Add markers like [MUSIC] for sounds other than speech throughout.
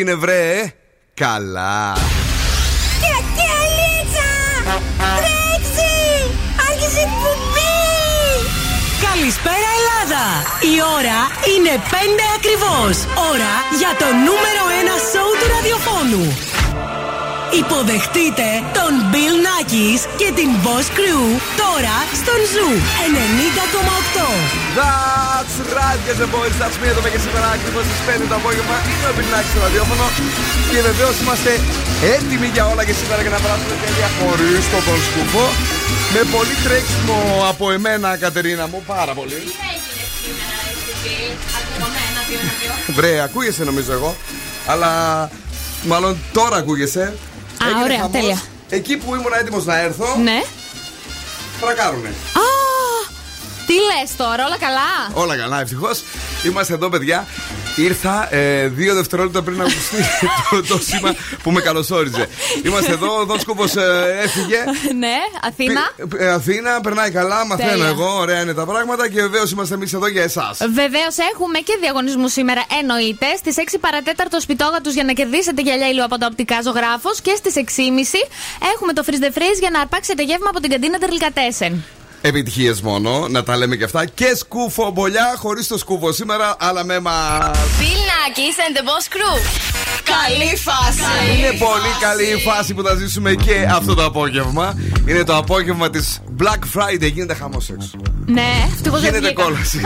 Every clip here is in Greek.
έγινε βρε Καλά Καλησπέρα Ελλάδα! Η ώρα είναι 5 ακριβώς. Ώρα για το νούμερο 1 σόου του ραδιοφώνου. Υποδεχτείτε τον Bill Nackis και την Boss Crew τώρα στον Zoo 90,8. That's right, guys and boys. That's me εδώ και σήμερα ακριβώς στις 5 το απόγευμα. Είναι ο Bill Nackis στο ραδιόφωνο. Και βεβαίως είμαστε έτοιμοι για όλα και σήμερα για να περάσουμε τέλεια χωρί τον Τον Σκούφο. Με πολύ τρέξιμο από εμένα, Κατερίνα μου, πάρα πολύ. Τι έγινε σήμερα, εσύ, ακούγαμε ένα, δύο, ένα, δύο; Βρε, ακούγεσαι νομίζω εγώ. Αλλά μάλλον τώρα ακούγεσαι. Α, Έγινε ωραία, χαμός. τέλεια. Εκεί που ήμουν έτοιμος να έρθω, Ναι. φρακάρουνε. Α, τι λες τώρα, όλα καλά; Όλα καλά, ευτυχώς. Είμαστε εδώ, παιδιά. Ήρθα ε, δύο δευτερόλεπτα πριν ακουστεί [LAUGHS] το, το σήμα που με καλωσόριζε. Είμαστε εδώ, ο Δόν Σκούβος, ε, έφυγε. [LAUGHS] ναι, Αθήνα. Πη- ε, Αθήνα, περνάει καλά, μαθαίνω Τέλεια. εγώ, ωραία είναι τα πράγματα και βεβαίως είμαστε εμείς εδώ για εσάς. Βεβαίως έχουμε και διαγωνισμούς σήμερα, εννοείται. Στις 6 παρατέταρτο σπιτόγα του για να κερδίσετε γυαλιά ήλιο από το οπτικά ζωγράφος. Και στις 6.30 έχουμε το freeze the freeze για να αρπάξετε γεύμα από την καντίνα Τερλικατέσεν. Επιτυχίες μόνο, να τα λέμε και αυτά. Και σκούφο μπολιά, χωρίς το σκούφο σήμερα, αλλά με μας. Bill Nackis and the Boss Crew. Καλή φάση. Είναι πολύ καλή η φάση που θα ζήσουμε και αυτό το απόγευμα. Είναι το απόγευμα της Black Friday. Γίνεται χαμός έξω. Ναι, ευτυχώς δεν Γίνεται βγήκα. κόλαση.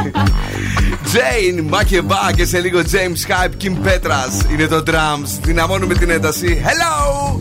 Jane, Μακεμπά και σε λίγο James Hype, Kim Petras. Είναι το drums. Δυναμώνουμε την ένταση. Hello!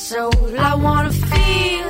soul. I wanna feel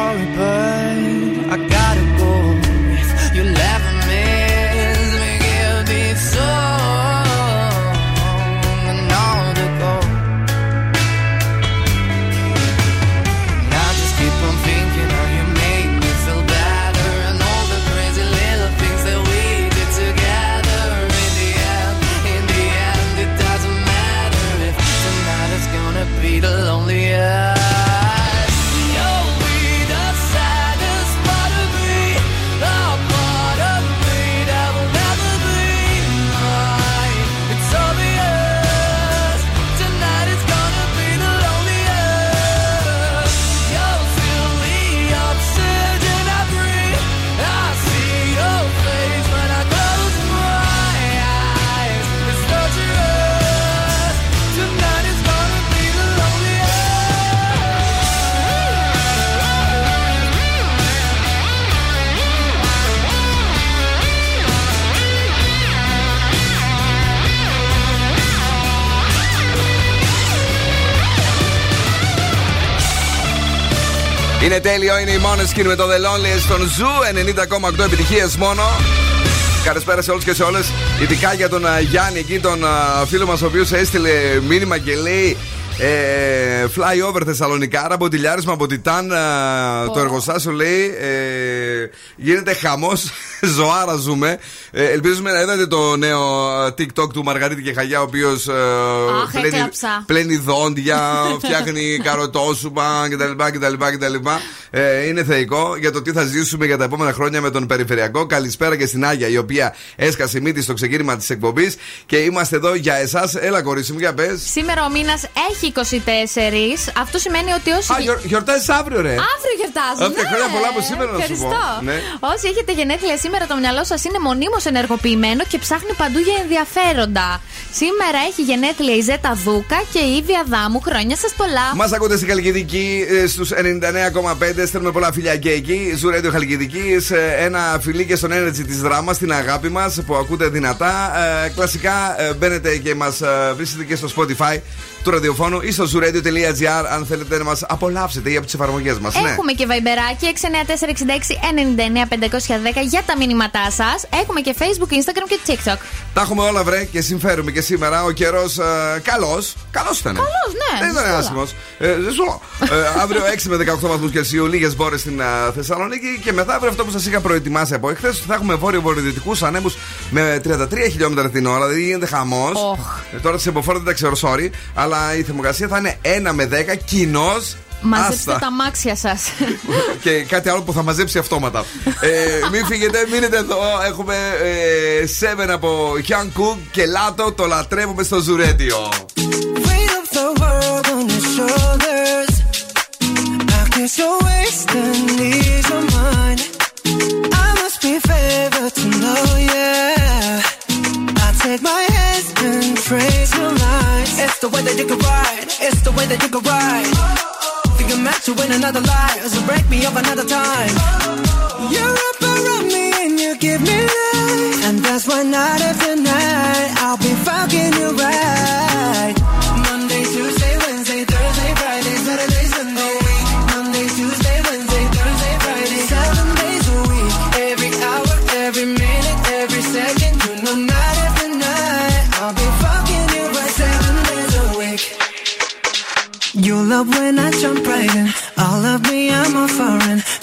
sorry, but I gotta go. If you left. τέλειο είναι η Måneskin με το The Loneliest στον Zoo 90,8 επιτυχίες μόνο. Καλησπέρα σε όλους και σε όλες. Ειδικά για τον Γιάννη εκεί, τον φίλο μας, ο οποίος έστειλε μήνυμα και λέει ε, flyover Θεσσαλονικά, άρα μποτιλιάρισμα από Τιτάν. Το εργοστάσιο λέει ε, γίνεται χαμός [LAUGHS] ζωάρα ζούμε. Ε, ελπίζουμε να είδατε το νέο ε, TikTok του Μαργαρίτη και Χαγιά, ο οποίος Αχ, πλένει, έκλαψα. πλένει δόντια, [LAUGHS] φτιάχνει καροτόσουπα κτλ. κτλ, κτλ. Ε, είναι θεϊκό για το τι θα ζήσουμε για τα επόμενα χρόνια με τον Περιφερειακό. Καλησπέρα και στην Άγια, η οποία έσκασε μύτη στο ξεκίνημα της εκπομπής. Και είμαστε εδώ για εσάς. Έλα, κορίτσι μου, για πες. Σήμερα ο μήνας έχει 24. Αυτό σημαίνει ότι όσοι. Α, γιορ, γιορτάζει αύριο, ρε. Αύριο γιορτάζουν. Αύριο, χρόνια πολλά από σήμερα, να σου πω. Ευχαριστώ. Ναι. Όσοι έχετε γενέθλια σήμερα, το μυαλό σας είναι μονίμως ενεργοποιημένο και ψάχνει παντού για ενδιαφέροντα. Σήμερα έχει γενέθλια η Ζέτα Δούκα και η Ήβια Δάμου. Χρόνια σας πολλά. Μας ακούτε στην Χαλκιδική στους 99,5. Στέλνουμε πολλά φιλιά και εκεί. Ζουρέντιο Χαλκιδική. σε Ένα φιλί και στον Energy της δράμα, στην αγάπη μας που ακούτε δυνατά. Ε, κλασικά ε, μπαίνετε και μας βρίσκετε και στο Spotify του ραδιοφώνου ή στο zuradio.gr αν θέλετε να μας απολαύσετε ή από τις εφαρμογές μας. Ναι. Έχουμε και βαϊμπεράκι 694-66-99-510 για τα μήνυματά σας. Έχουμε και Facebook, Instagram και TikTok. Τα έχουμε όλα βρε και συμφέρουμε και σήμερα. Ο καιρός ε, καλός. Καλός ήταν. Καλός, ναι, Δεν ήταν ζεστούλα. άσχημος. Ε, ζεστούλα. ε, αύριο 6 με 18 βαθμούς Κελσίου, λίγες μπόρες στην ε, Θεσσαλονίκη. Και μετά αύριο αυτό που σας είχα προετοιμάσει από εχθές, θα έχουμε βόρειο-βορειοδυτικού ανέμους με 33 χιλιόμετρα την ώρα. Δηλαδή γίνεται χαμός. Οχ. Ε, τώρα τις εποφόρε δεν τα ξέρω, sorry. Αλλά η θερμοκρασία θα είναι 1 με 10 κοινός. Μαζέψτε τα μάξια σας. [LAUGHS] και κάτι άλλο που θα μαζέψει αυτόματα. ε, μην φύγετε, μείνετε εδώ. Έχουμε ε, 7 από Young Cook και Λάτο. Το λατρεύουμε στο Ζουρέντιο. Weight of the world on your shoulders. I guess you're wasting ease of mine. I must be favored to know, yeah. I take my hands and trace your lines. It's the way that you can ride. It's the way that you can ride. Think I'm meant to win another life, so break me up another time. You're up around me and you give me life, and that's why night after night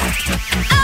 Oh!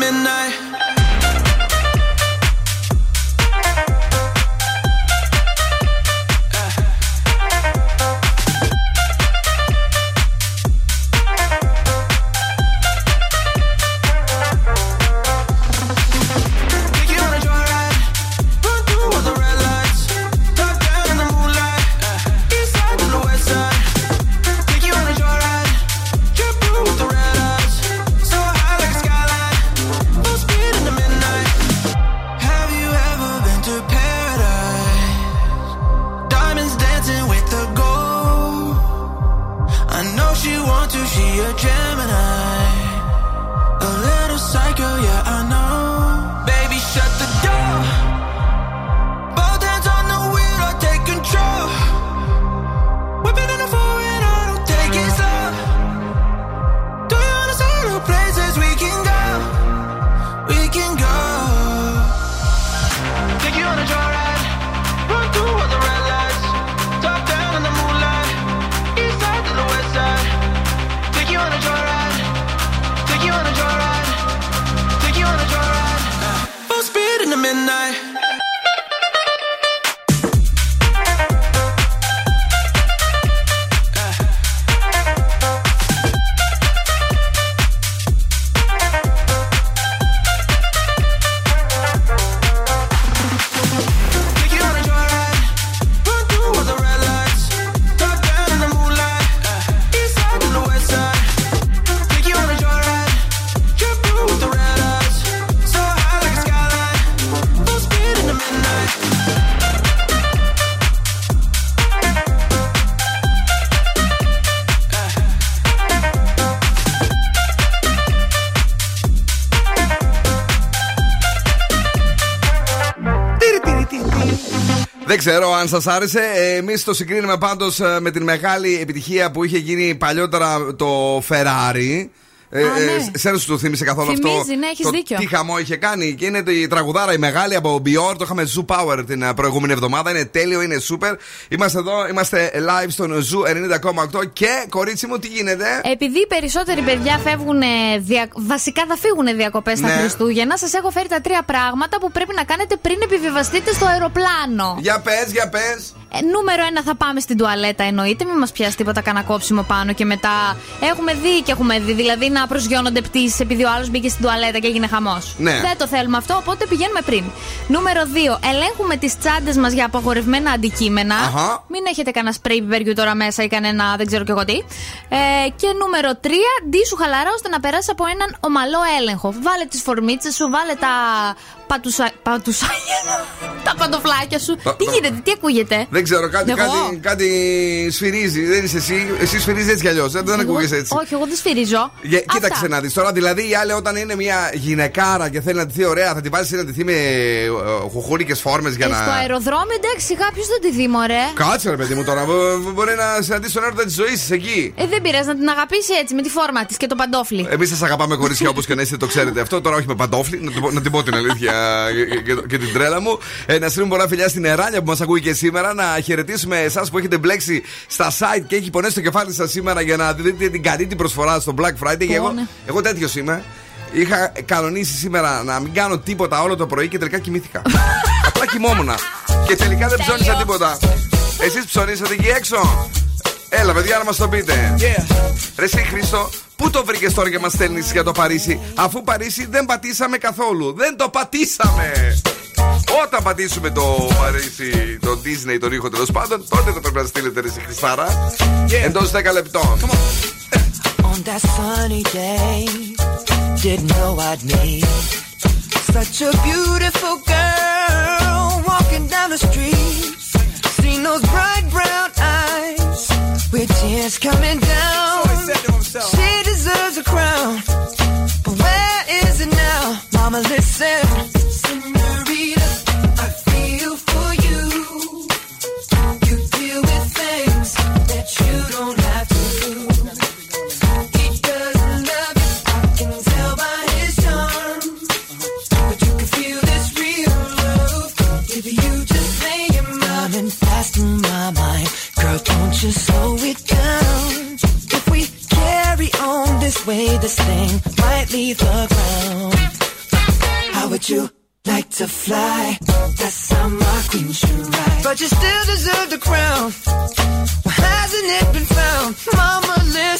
midnight. ξέρω αν σας άρεσε. Ε, εμείς το συγκρίνουμε πάντως ε, με την μεγάλη επιτυχία που είχε γίνει παλιότερα το Ferrari. Ε, Α, ναι. ε, σε του θύμισε καθόλου αυτό; Θυμίζει, ναι, έχεις το δίκιο. Τι χαμό είχε κάνει. Και είναι η τραγουδάρα η μεγάλη από Bior. Το είχαμε Zoo Power την ε, προηγούμενη εβδομάδα. Είναι τέλειο, είναι super. Είμαστε εδώ, είμαστε live στον Zoo 90,8. Και κορίτσι μου, τι γίνεται; Επειδή οι περισσότεροι παιδιά φεύγουν, δια... βασικά θα φύγουν διακοπές τα Ναι. Χριστούγεννα, σας έχω φέρει τα τρία πράγματα που πρέπει να κάνετε πριν επιβιβαστείτε στο αεροπλάνο. Για πες, για πες. Ε, νούμερο ένα θα πάμε στην τουαλέτα εννοείται, μην μας πιάσει τίποτα κανένα κόψιμο πάνω και μετά. Έχουμε δει και έχουμε δει, δηλαδή να προσγειώνονται πτήσεις επειδή ο άλλος μπήκε στην τουαλέτα και έγινε χαμός. Ναι. Δεν το θέλουμε αυτό, οπότε πηγαίνουμε πριν. Νούμερο 2. Ελέγχουμε τις τσάντες μας για απαγορευμένα αντικείμενα. Αχα. Μην έχετε κανένα σπρέι πιπεριού τώρα μέσα ή κανένα δεν ξέρω και εγώ τι. Ε, και νούμερο 3. Ντύσου χαλαρά ώστε να περάσει από έναν ομαλό έλεγχο. Βάλε τις φορμίτσες σου, βάλε τα πατουσα... πατουσάκια. [LAUGHS] τα παντοφλάκια σου. Τα- τι τα- γίνεται, τι ακούγεται; Δεν ξέρω, κάτι, Εγώ; κάτι, κάτι σφυρίζει. Δεν είσαι εσύ. Εσύ σφυρίζεις έτσι κι αλλιώς. Δεν, δεν Εγώ- ακούγεσαι έτσι. Όχι, εγώ δεν σφυρίζω. Για, κοίταξε Αυτά. να δεις τώρα, δηλαδή η άλλη όταν είναι μια γυναικάρα και θέλει να ντυθεί ωραία, θα την πάρεις να ντυθεί με ε, χουχούρικε φόρμες για Ε, να. Στο αεροδρόμιο εντάξει, κάποιος δεν τη δει, μωρέ. Κάτσε ρε παιδί μου τώρα, μπο- μπο- μπορεί να συναντήσει τον έρωτα της ζωής της εκεί. Ε, δεν πειράζει να την αγαπήσει έτσι με τη φόρμα της και το παντόφλι. Εμείς σας αγαπάμε κορίτσια όπως και να είστε, το ξέρετε αυτό. Τώρα όχι με παντόφλι, να, την πω- να την πω την αλήθεια και, και- και την τρέλα μου. Ε, να στείλουμε πολλά φιλιά στην Εράνια που μας ακούει και σήμερα. Να χαιρετήσουμε εσάς που έχετε μπλέξει στα site και έχει πονέσει το κεφάλι σας σήμερα για να δείτε την καλή την προσφορά στο Black Friday. Και εγώ, Πόνε. εγώ τέτοιο είμαι. Είχα κανονίσει σήμερα να μην κάνω τίποτα όλο το πρωί και τελικά κοιμήθηκα. [LAUGHS] Απλά κοιμόμουν. Και τελικά δεν ψώνισα Τέλειο. τίποτα. Εσείς ψωνίσατε εκεί έξω. Έλα, παιδιά, να μας το πείτε. Ρε εσύ Χρήστο, πού το βρήκες τώρα και μας στέλνεις για το Παρίσι, αφού Παρίσι δεν πατήσαμε καθόλου. Δεν το πατήσαμε! Όταν πατήσουμε το Παρίσι, το Disney, τον ήχο τέλο πάντων, τότε το πρέπει να στείλετε ρε εσύ Χριστάρα. Εντό 10 λεπτών. On that sunny day, didn't know I'd meet such a beautiful girl walking down the street. Seen those bright brown eyes with tears coming down. She deserves a crown, listen, I feel for you. You deal with things that you don't have to do. He doesn't love you, I can tell by his charm. But you can feel this real love you just lay your mind and my mind. Girl, don't you slow it down. If we carry on this way, this thing might leave the ground. Would you like to fly? That's how my queen should ride. But you still deserve the crown. Why hasn't it been found? Mama, listen.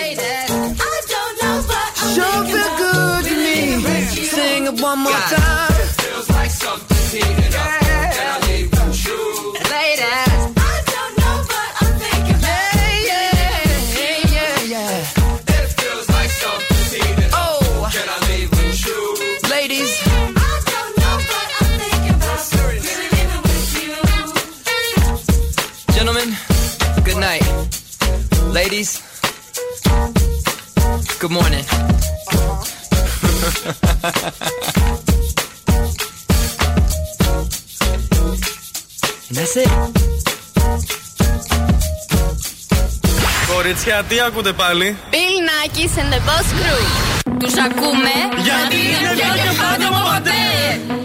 One more time. It feels like something's heating up. Can I leave with you? Ladies. I don't know what I'm thinking about. Yeah, yeah, yeah, yeah. It feels like something's heating up. Oh, Can I leave with you? ladies. I don't know what I'm thinking about. Living with you. Gentlemen, good night. Ladies, good morning. And that's it. Κορίτσια, τι ακούτε πάλι. Bill Nackis and the Boss Crew. Τους ακούμε Γιατί είναι πιο κεφάτια μου ποτέ.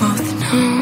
Both know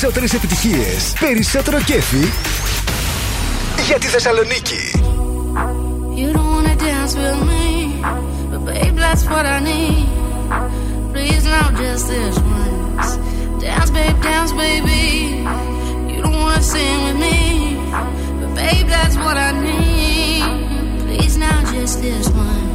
Περισσότερες επιτυχίες, περισσότερο κέφι για τη Θεσσαλονίκη. You don't wanna dance with me, but babe, that's what I need. Please, now just this once. Dance, babe, dance, baby. You don't wanna sing with me, but babe, that's what I need. Please, now just this once.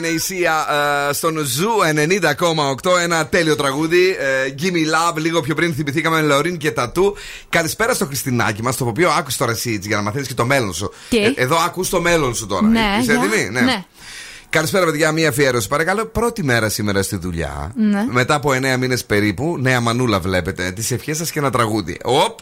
Είναι η Σία ε, στον Zoo 90,8. Ένα τέλειο τραγούδι. Ε, Gimme Love. Λίγο πιο πριν θυμηθήκαμε Λεωρίν και Τατού. Καλησπέρα στο Χριστινάκι μας, το οποίο άκουσε τώρα εσύ έτσι, για να μαθαίνεις και το μέλλον σου. Τι; Ε, εδώ ακούς το μέλλον σου τώρα. Ναι, Είσαι για. έτοιμη; Ναι. Καλησπέρα, παιδιά. Μία αφιέρωση. Παρακαλώ, πρώτη μέρα σήμερα στη δουλειά. Ναι. Μετά από 9 μήνες περίπου, νέα μανούλα βλέπετε. Τις ευχές σας και ένα τραγούδι. Οπ!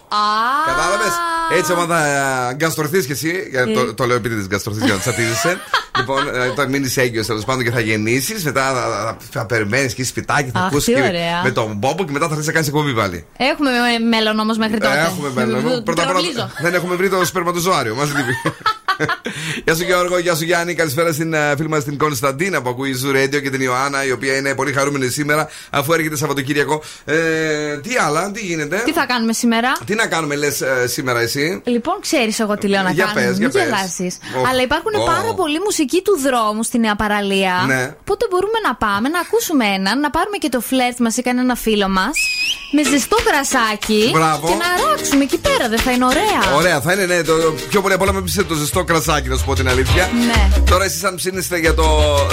Κατάλαβες; Έτσι, άμα θα ε, γκαστρωθεί κι εσύ. Ε. για Το, το λέω επειδή της γκαστρωθεί για να τσατίζεσαι. [LAUGHS] λοιπόν, ε, όταν μείνει έγκυος τέλος πάντων και θα γεννήσεις, μετά θα, θα, θα περιμένεις και σπιτάκι, θα Αχ, ακούσεις τι και ωραία. με τον Μπόμπο και μετά θα θέλει να κάνεις εκπομπή πάλι. Έχουμε με- μέλλον όμως μέχρι τότε. Ε, Έχουμε μέλλον. [LAUGHS] Πρώτα απ' Τραβλίζω. όλα δεν έχουμε βρει το σπερματοζωάριο. Μας λείπει. [LAUGHS] Γεια σου Γιώργο, γεια σου Γιάννη. Καλησπέρα στην ε, φίλη μας την Κωνσταντίνα που ακούει Zoo Radio και την Ιωάννα, η οποία είναι πολύ χαρούμενη σήμερα αφού έρχεται Σαββατοκύριακο. Ε, τι άλλα, τι γίνεται; Τι θα κάνουμε σήμερα; Τι να κάνουμε, λες σήμερα εσύ; Λοιπόν, ξέρεις εγώ τι λέω να Για κάνω. πες, για Μην πες. γελάσεις. Οχ, Αλλά υπάρχουν οχ. πάρα πολλοί μουσικοί του δρόμου στη Νέα Παραλία. Ναι. Πότε μπορούμε να πάμε, να ακούσουμε έναν, να πάρουμε και το φλερτ μας ή κανένα φίλο μας. Με ζεστό κρασάκι. Μπράβο. Και να ράξουμε εκεί πέρα, δεν θα είναι ωραία. Ωραία, θα είναι ναι, το πιο πολύ απ' όλα με πείσε το ζεστό κρασάκι, να σου πω την αλήθεια. Ναι. Τώρα εσείς, αν ψήνεστε για το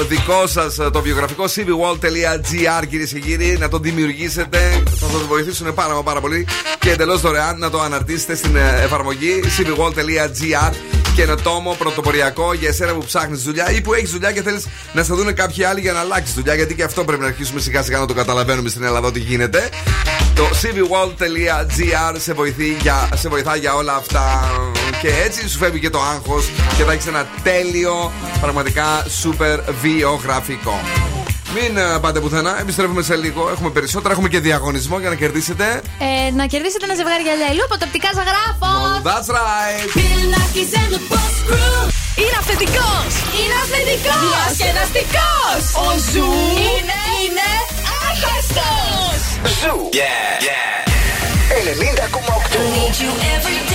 δικό σας το βιογραφικό cvwall.gr, κυρίες και κύριοι, να το δημιουργήσετε, θα σας βοηθήσουν πάρα, μα πάρα πολύ και εντελώς δωρεάν να το αναρτήσετε στην ε, εφαρμογή cvwall.gr. Καινοτόμο, πρωτοποριακό για εσένα που ψάχνεις δουλειά ή που έχεις δουλειά και θέλεις να σε δουν κάποιοι άλλοι για να αλλάξεις δουλειά. Γιατί και αυτό πρέπει να αρχίσουμε σιγά σιγά να το καταλαβαίνουμε στην Ελλάδα ότι γίνεται. Το cvwall.gr σε, βοηθεί για, σε βοηθά για όλα αυτά. Και έτσι σου φεύγει και το άγχος και θα έχεις ένα τέλειο, πραγματικά super βιογραφικό. Μην ε, πάτε πουθενά, επιστρέφουμε σε λίγο. Έχουμε περισσότερα, έχουμε και διαγωνισμό για να κερδίσετε. Ε, να κερδίσετε ένα ζευγάρι γυαλιά ηλίου από τα οπτικά ζαγράφο. That's right! Είναι αυθεντικός! Είναι αυθεντικός! Διασκεδαστικός! Ο Ζου είναι, είναι άχαστος! Ζου. Yeah, yeah. 90,8.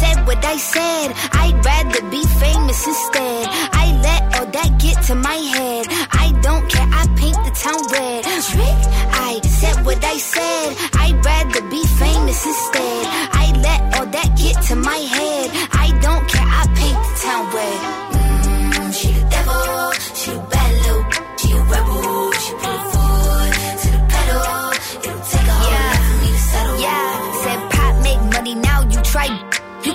Said what I said. I'd rather be famous instead. I let all that get to my head. I don't care. I paint the town red. Trick. I said what I said. I'd rather be famous instead. I let all that get to my head. I don't care. I paint the town red. Mm, she the devil. She a bad little. She a rebel. She put her foot to the pedal. It'll take a whole lot for me to settle. Yeah, said pop make money now. You try.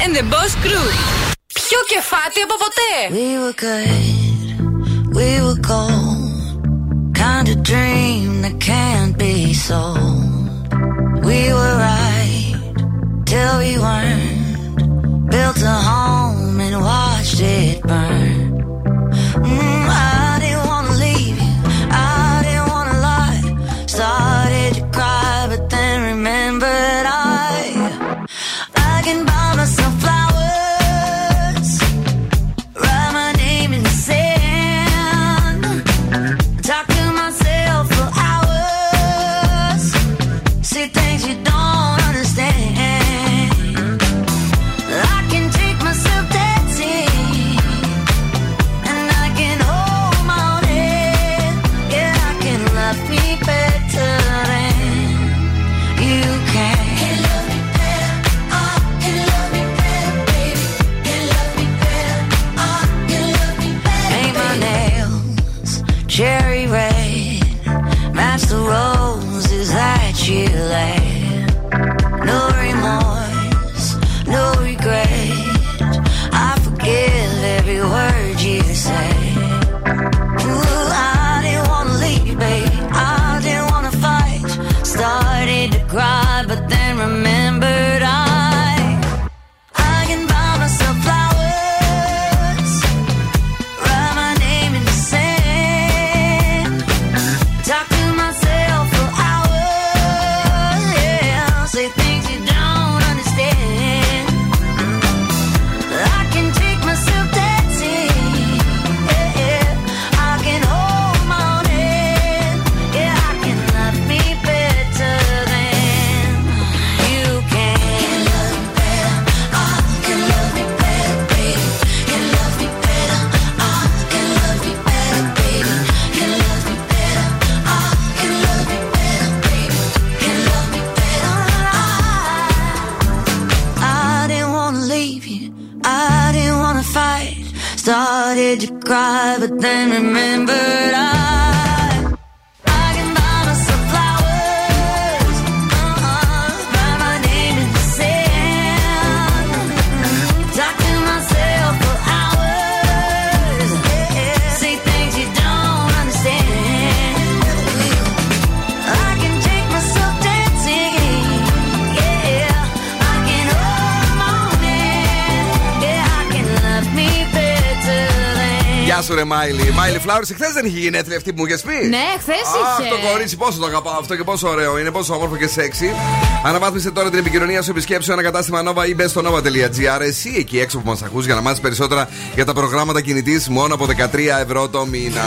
and the Boss Crew. Πιο κεφάτι από ποτέ. We were good, we were gold. Kind of dream that can't be sold. We were right till we weren't. Built a home and watched it burn. Mm, I then remember σου, ρε Miley. Miley Flower, εχθές δεν είχε γενέθλια αυτή που μου είχες πει. Ναι, χθες Αχ, είχε. το κορίτσι, πόσο το αγαπάω αυτό και πόσο ωραίο είναι, πόσο όμορφο και σεξy. Αναβάθμισε τώρα την επικοινωνία σου, επισκέψου ένα κατάστημα Nova ή μπες στο nova.gr. Εσύ εκεί έξω που μας ακούς για να μάθεις περισσότερα για τα προγράμματα κινητής μόνο από 13 ευρώ το μήνα.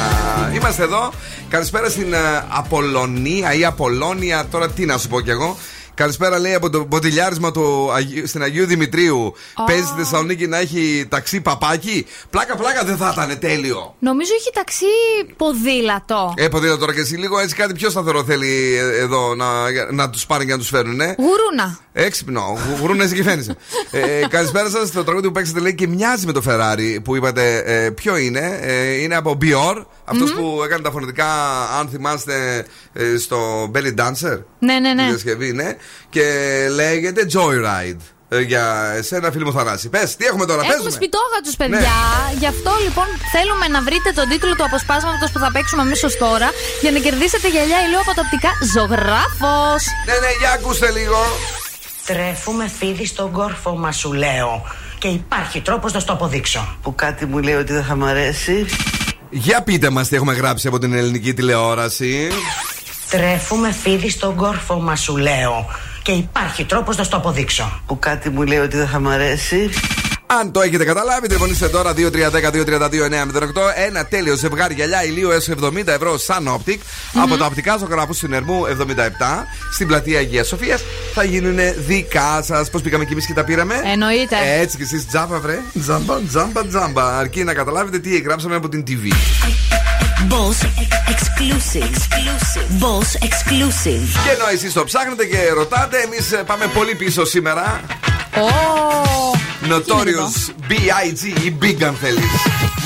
Είμαστε εδώ. Καλησπέρα στην ε, Απολωνία ή Απολώνια, τώρα τι να σου πω κι εγώ. Καλησπέρα λέει από το μποτιλιάρισμα του Αγίου- στην Αγίου Δημητρίου. Παίζει στη Θεσσαλονίκη να έχει ταξί παπάκι. Πλάκα, πλάκα δεν θα ήταν τέλειο. Νομίζω έχει ταξί ποδήλατο. Ε, ποδήλατο τώρα και εσύ λίγο έτσι κάτι πιο σταθερό θέλει ε, εδώ να, να τους πάρει και να τους φέρουν, ε. Γουρούνα. Έξυπνο, γουρούν και φαίνεσαι. ε, καλησπέρα σας. Το τραγούδι που παίξατε λέει και μοιάζει με το Ferrari που είπατε. Ε, ποιο είναι, ε, είναι από Bior, αυτος που έκανε τα φωνητικά, αν θυμάστε, ε, στο Belly Dancer. Ναι, ναι, Τη ναι. διασκευή, ναι. Και λέγεται Joyride. Ε, για εσένα, φίλο μου Θανάση. Πες, τι έχουμε τώρα, Έχουμε παίζουμε; σπιτόγατου, παιδιά. Ναι. Γι' αυτό λοιπόν θέλουμε να βρείτε τον τίτλο του αποσπάσματος που θα παίξουμε αμέσω τώρα για να κερδίσετε γυαλιά ηλίου από τα οπτικά ζωγράφος. Ναι, ναι, για ακούστε λίγο. Τρέφουμε φίδι στον κόρφο μας, σου λέω. Και υπάρχει τρόπος να στο αποδείξω. Που κάτι μου λέει ότι δεν θα μ' αρέσει. Για πείτε μας τι έχουμε γράψει από την ελληνική τηλεόραση. Τρέφουμε φίδι στον κόρφο μας, σου λέω. Και υπάρχει τρόπος να στο αποδείξω. Που κάτι μου λέει ότι δεν θα μ' αρέσει. Αν το έχετε καταλάβει, τηλεφωνήστε τώρα 2310-232-908. Ένα τέλειο ζευγάρι γυαλιά ηλίου έως 70 ευρώ σαν Optic από τα οπτικά ζωγράφου συνερμού 77 στην πλατεία Αγίας Σοφίας. Θα γίνουν δικά σας. Πώς πήγαμε κι εμείς και τα πήραμε; Εννοείται. Έτσι κι εσείς τζάμπα, βρε. Τζάμπα, τζάμπα, τζάμπα. Αρκεί να καταλάβετε τι γράψαμε από την TV. Boss exclusive. Boss exclusive. Και ενώ εσεί το ψάχνετε και ρωτάτε, εμεί πάμε πολύ πίσω σήμερα. Oh. Notorious B.I.G. ή Big αν θέλεις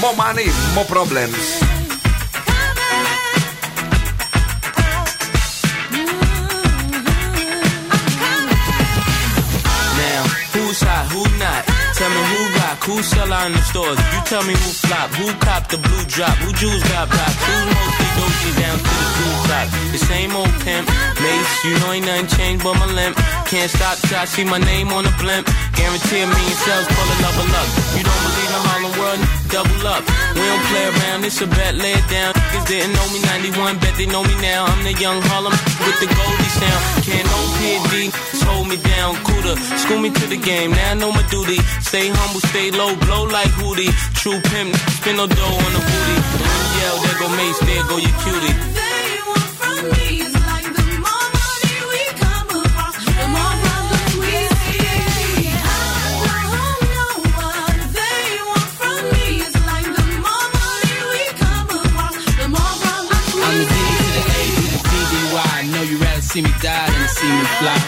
More money, more problems Now, who's hot, who not? who sell out in the stores? You tell me who flop, who cop the blue drop, who jewels got pop, who's mostly Gucci down to the blue top. The same old pimp, Mace, you know ain't nothing changed but my limp. Can't stop till I see my name on the blimp. Guarantee a million sales, pull a level up. You don't believe in Harlem World, double up. We don't play around, it's a bet, lay it down. Niggas didn't know me 91, bet they know me now. I'm the young Harlem with the Goldie sound. Can't no PD, hold me down, cooler. School me to the game, now I know my duty. Stay humble, stay low, blow like Hootie. True pimp, spin no dough on the booty. When you yell, there go Mace, there go your cutie. I'm the D to the A to the DDY. Know you rather see me die than see me fly.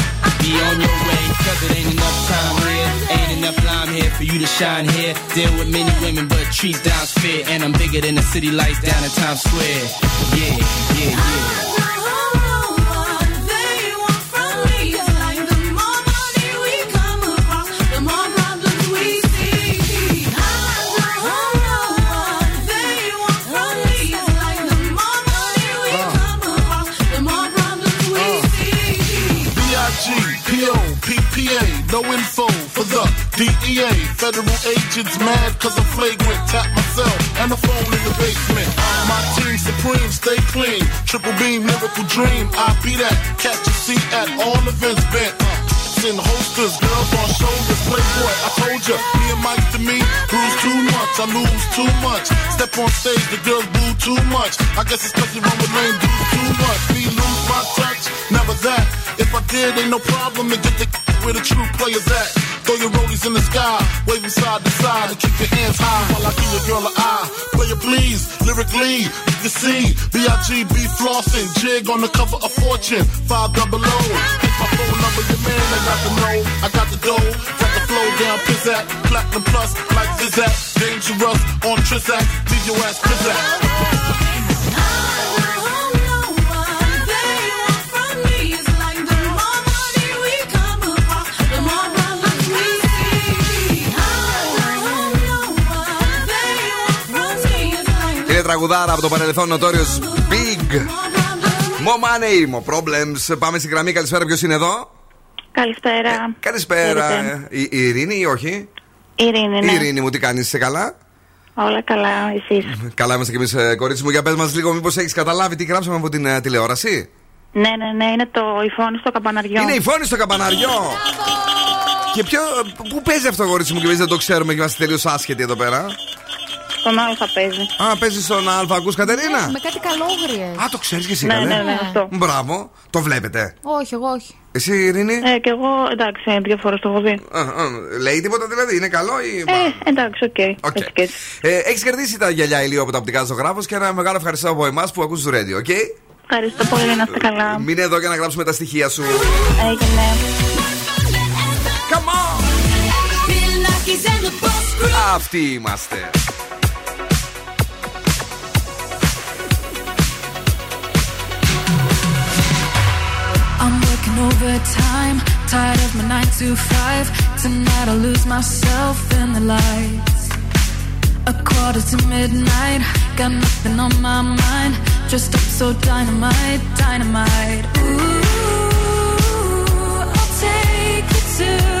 be on your way, cause it ain't enough time here. Ain't enough lime here for you to shine here. Deal with many women, but treat down's fair. And I'm bigger than the city lights down in Times Square. Yeah, yeah, yeah. Info for the DEA. Federal agents mad cause I'm flagrant. Tap myself and the phone in the basement. My team supreme, stay clean. Triple beam, miracle dream. I be that. Catch a seat at all events bent. Uh, in holsters, girls on shoulders, playboy. I told ya, me and Mike to me, bruise too much, I lose too much. Step on stage, the girls boo too much. I guess it's cause you run with lame dudes too much. Me lose my touch, never that. If I did, ain't no problem to get the where the true players at. Throw your rollies in the sky, wave them side to side, and keep your hands high while I give your girl an eye. Player please, lyrically, you can see B.I.G.B. flossing, jig on the cover of Fortune, five double O. Hit my phone number, your man, I got the know, I got the dough, got the flow down, pizzat, platinum plus, like Zizak, dangerous on Trizak, leave your ass pizzat. Τραγουδάρα από το παρελθόν Notorious Big. More money, more problems. Πάμε στην γραμμή. Καλησπέρα, ποιος είναι εδώ; Καλησπέρα. Καλησπέρα. Χαίρετε. Η, η Ειρήνη ή όχι; Ειρήνη, ναι. Η Ειρήνη μου, τι κάνεις, είσαι καλά; Όλα καλά, εσείς; Καλά είμαστε κι εμείς, κορίτσι μου. Για πες μας λίγο, μήπως έχεις καταλάβει τι γράψαμε από την ε, τηλεόραση; Ναι, ναι, ναι, είναι το η φωνή στο καμπαναριό. Είναι η φωνή στο καμπαναριό; Και ποιο. Πού παίζει αυτό, κορίτσι μου, και εμείς δεν το ξέρουμε και είμαστε τελείως άσχετοι εδώ πέρα. Στον Α παίζει. Α, παίζεις στον Α, ακούς Κατερίνα; Με κάτι καλόγριες. Α, το ξέρεις και εσύ, Ναι, καλέ. ναι, ναι, αυτό. Μπράβο, το βλέπετε. Όχι, εγώ όχι. Εσύ, Ειρήνη; Ε, και εγώ εντάξει, δύο φορές το έχω δει. Α, α, λέει τίποτα δηλαδή, είναι καλό ή. Ε, εντάξει, ok. Ok. Έτσι και έτσι. Ε, Έχεις κερδίσει τα γυαλιά ηλίου από τα Οπτικά Ζωγράφο και ένα μεγάλο ευχαριστώ από εμάς που ακούς το radio, ok; Ευχαριστώ πολύ, να είστε καλά. Μείνε εδώ για να γράψουμε τα στοιχεία σου. Έγινε. Come on! Αυτοί είμαστε. Overtime, tired of my nine to five. Tonight I lose myself in the lights. A quarter to midnight, got nothing on my mind. Just up so dynamite, dynamite. Ooh, I'll take you to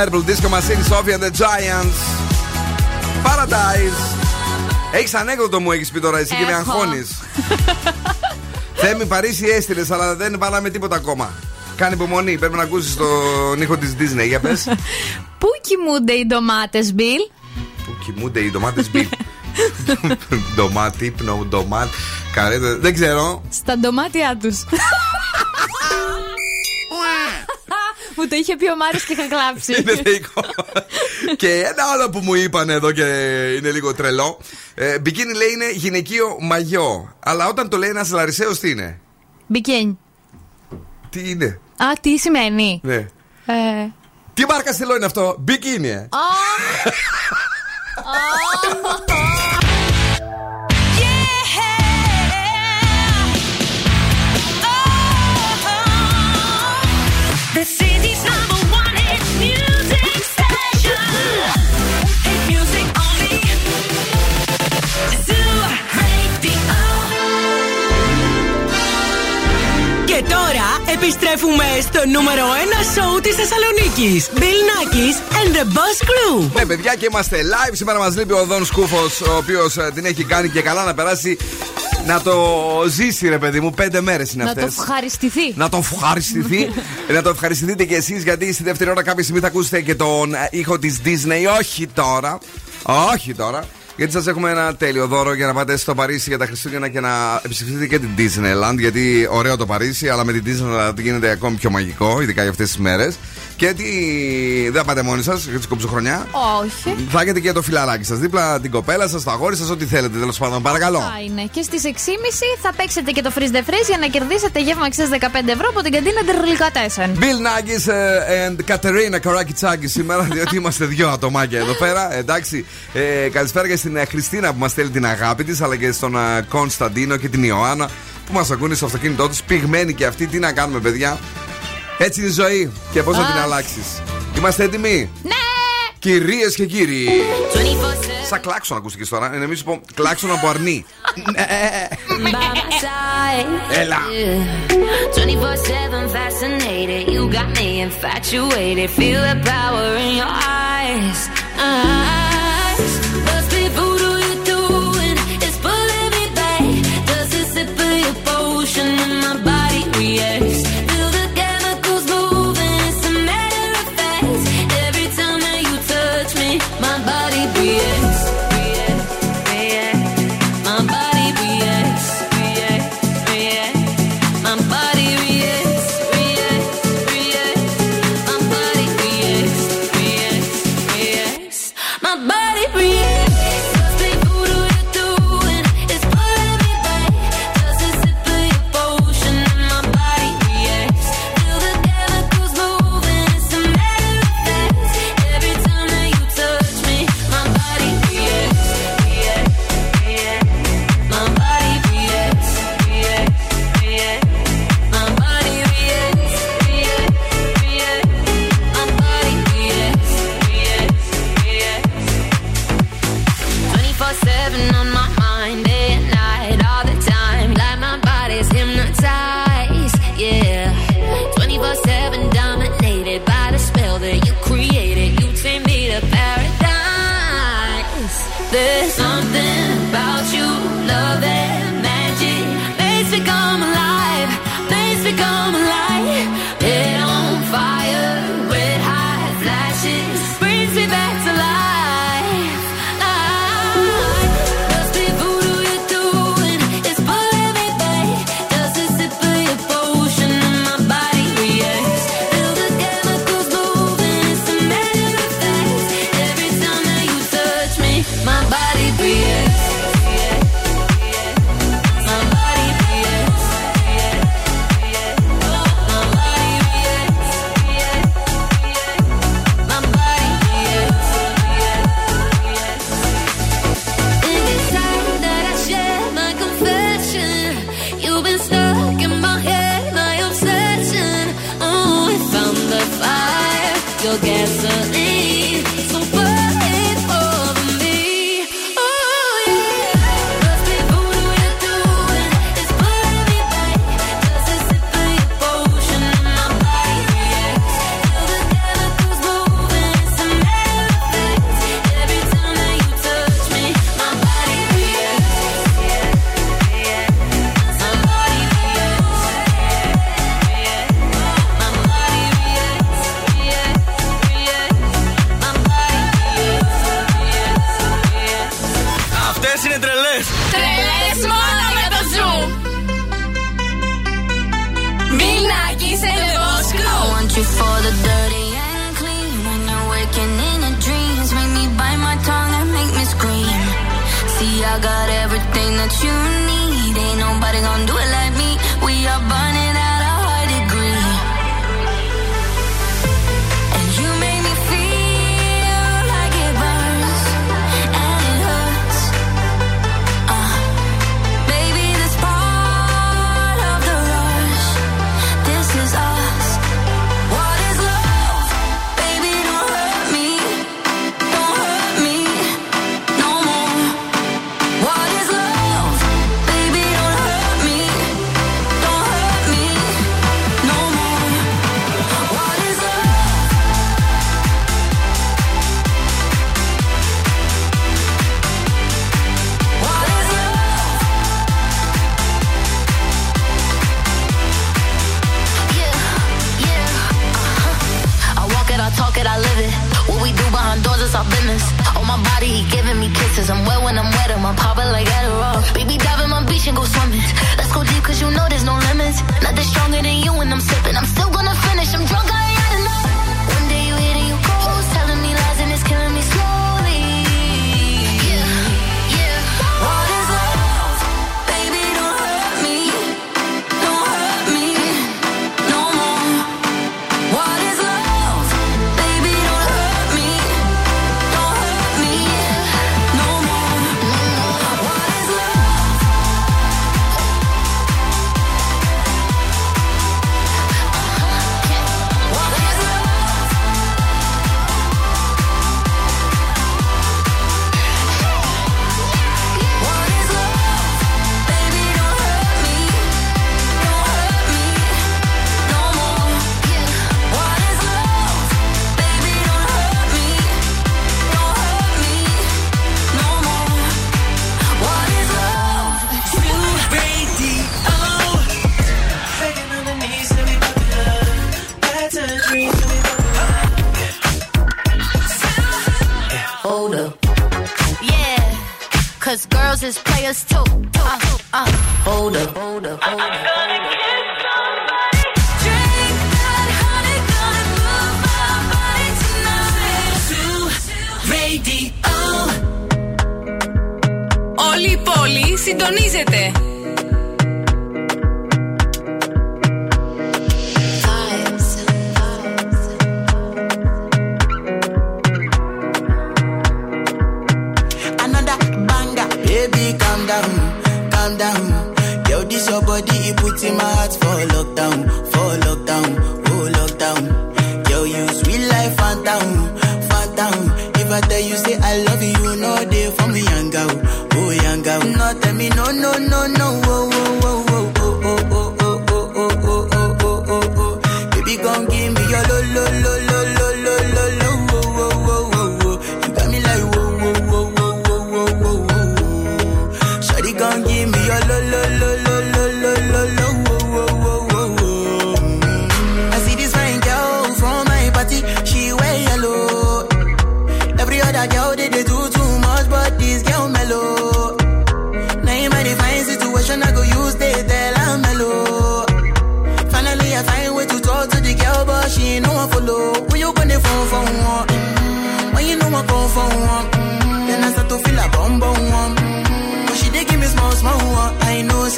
Purple Disco Machine, Sophie and the Giants. Paradise. Έχεις ανέκδοτο μου, έχεις πει τώρα εσύ και με Έχω. αγχώνεις. [LAUGHS] Θέμη Παρίσι έστειλες, αλλά δεν βάλαμε τίποτα ακόμα. Κάνει υπομονή, πρέπει να ακούσεις τον ήχο της Disney. Για πες. [LAUGHS] Πού κοιμούνται οι ντομάτες, Μπιλ; Που κοιμούνται οι ντομάτες μπιλ; [LAUGHS] Ντομάτι, ύπνο, ντομάτι. Καρέτα, δεν ξέρω. Στα ντομάτια τους. Μου το είχε πει ο Μάριος και είχα κλάψει. Είναι θεϊκό. και ένα άλλο που μου είπαν εδώ και είναι λίγο τρελό. Ε, μπικίνι λέει είναι γυναικείο μαγιό. Αλλά όταν το λέει ένας Λαρισαίος, τι είναι; Μπικέν. Τι είναι; Α, τι σημαίνει; Ναι. Ε, Τι μάρκας στυλό είναι αυτό; Μπικίνι, ε. The επιστρέφουμε στο νούμερο 1 σοου της Θεσσαλονίκης. Bill Nackis and the Boss Crew. Ναι, παιδιά, και είμαστε live. Σήμερα μας λείπει ο Δον Σκούφος, ο οποίος την έχει κάνει και καλά να περάσει. Να το ζήσει, ρε παιδί μου, πέντε μέρες είναι να αυτές. το ευχαριστηθεί. Να τον ευχαριστηθεί. να το ευχαριστηθείτε κι εσείς, γιατί στη δεύτερη ώρα κάποια στιγμή θα ακούσετε και τον ε, ήχο της Disney. Όχι τώρα. Όχι τώρα. Γιατί σας έχουμε ένα τέλειο δώρο για να πάτε στο Παρίσι για τα Χριστούγεννα και να επισκεφτείτε και την Disneyland. Γιατί ωραίο το Παρίσι, αλλά με την Disneyland γίνεται ακόμη πιο μαγικό, ειδικά για αυτές τις μέρες. Και τι. Δεν πάτε μόνοι σας για την κομψοχρονιά. Όχι. Θα έχετε και το φιλαράκι σας δίπλα, την κοπέλα σας, το αγόρι σας, ό,τι θέλετε τέλος πάντων. Παρακαλώ. Θα είναι. Και στις 6.30 θα παίξετε και το freeze the freeze για να κερδίσετε γεύμα αξίας 15 ευρώ από την καντίνα Τερλικατέσεν. Bill Naggis ε, and Κατερίνα Καρακιτσάκη σήμερα, [LAUGHS] διότι είμαστε δυο ατομάκια εδώ πέρα. Εντάξει, ε, καλησπέρα και στην ε, Χριστίνα που μας στέλνει την αγάπη της, αλλά και στον ε, Κωνσταντίνο και την Ιωάννα που μας ακούνε στο αυτοκίνητό τους. Πυγμένοι και αυτοί, τι να κάνουμε, παιδιά; Έτσι είναι η ζωή και πώς να την Αχ. αλλάξεις. Είμαστε έτοιμοι; Ναι! Κυρίες και κύριοι. Σαν κλάξον ακούστηκες τώρα. Ε, Νομίζω πω κλάξον από αρνί. By my side. Έλα. 24-7 fascinated. You got me infatuated. Feel the power in your eyes. eyes.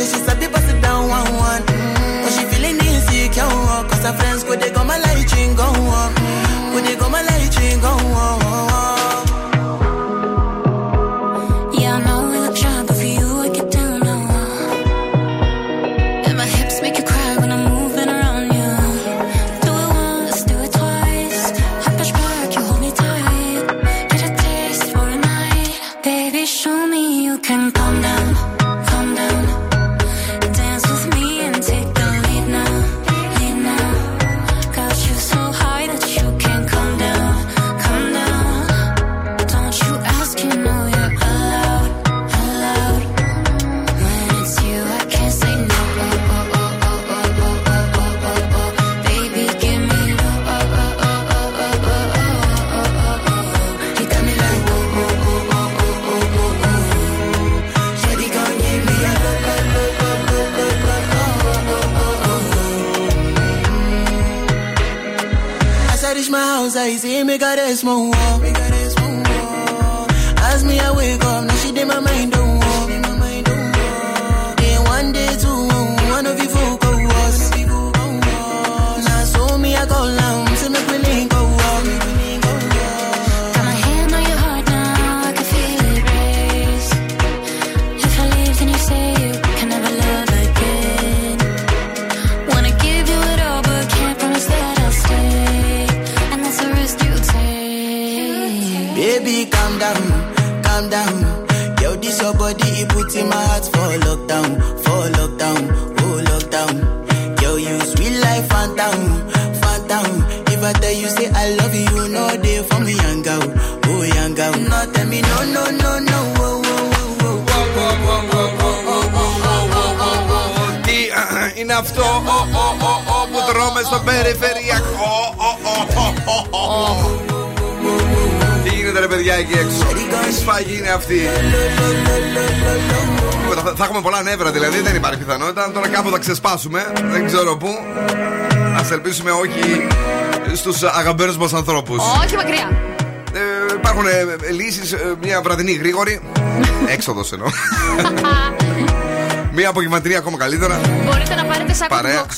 sé si ξεσπάσουμε, δεν ξέρω πού. Α ελπίσουμε όχι στους αγαπημένους μας ανθρώπους. Όχι μακριά. Ε, υπάρχουν ε, λύσεις, μια βραδινή γρήγορη. [LAUGHS] Έξοδος εννοώ. [LAUGHS] μια απογευματινή ακόμα καλύτερα. Μπορείτε να πάρετε σάκο του Παρέα. box.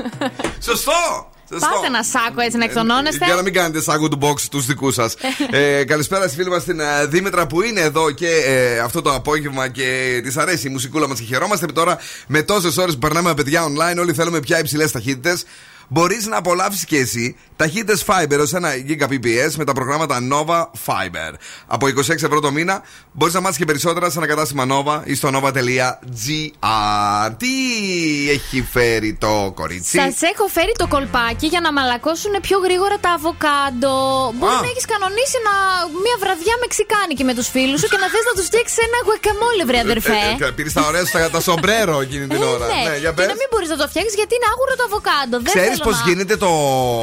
[LAUGHS] Σωστό! Σωστό. Πάρτε ένα σάκο έτσι να εκτονώνεστε. Για να μην κάνετε σάκου του box τους δικούς σας. [LAUGHS] ε, καλησπέρα στη φίλη μας την ε, Δήμητρα που είναι εδώ και ε, αυτό το απόγευμα και της αρέσει η μουσικούλα μας και χαιρόμαστε. Τώρα με τόσες ώρες που περνάμε με παιδιά online, όλοι θέλουμε πια υψηλές ταχύτητες. Μπορείς να απολαύσεις και εσύ ταχύτητες Fiber ως 1 Gbps με τα προγράμματα Nova Fiber. Από 26 ευρώ το μήνα μπορείς να μάθεις και περισσότερα σε ένα κατάστημα Nova ή στο nova.gr. Τι έχει φέρει το κορίτσι; Σας έχω φέρει το κολπάκι για να μαλακώσουν πιο γρήγορα τα αβοκάντο. Μπορεί Α. να έχεις κανονίσει να... μια βραδιά μεξικάνικη με τους φίλους σου και να θες να τους φτιάξεις ένα γουακαμόλε, βρε αδερφέ. Ε, Πήρες τα ωραία σου τα, τα σομπρέρο εκείνη την Ε, ώρα. ναι. Ναι, για και πες. να μην μπορείς να το φτιάξεις γιατί είναι άγουρο το αβοκάντο. Δεν Ξέρεις θέλω πώ να- γίνεται το.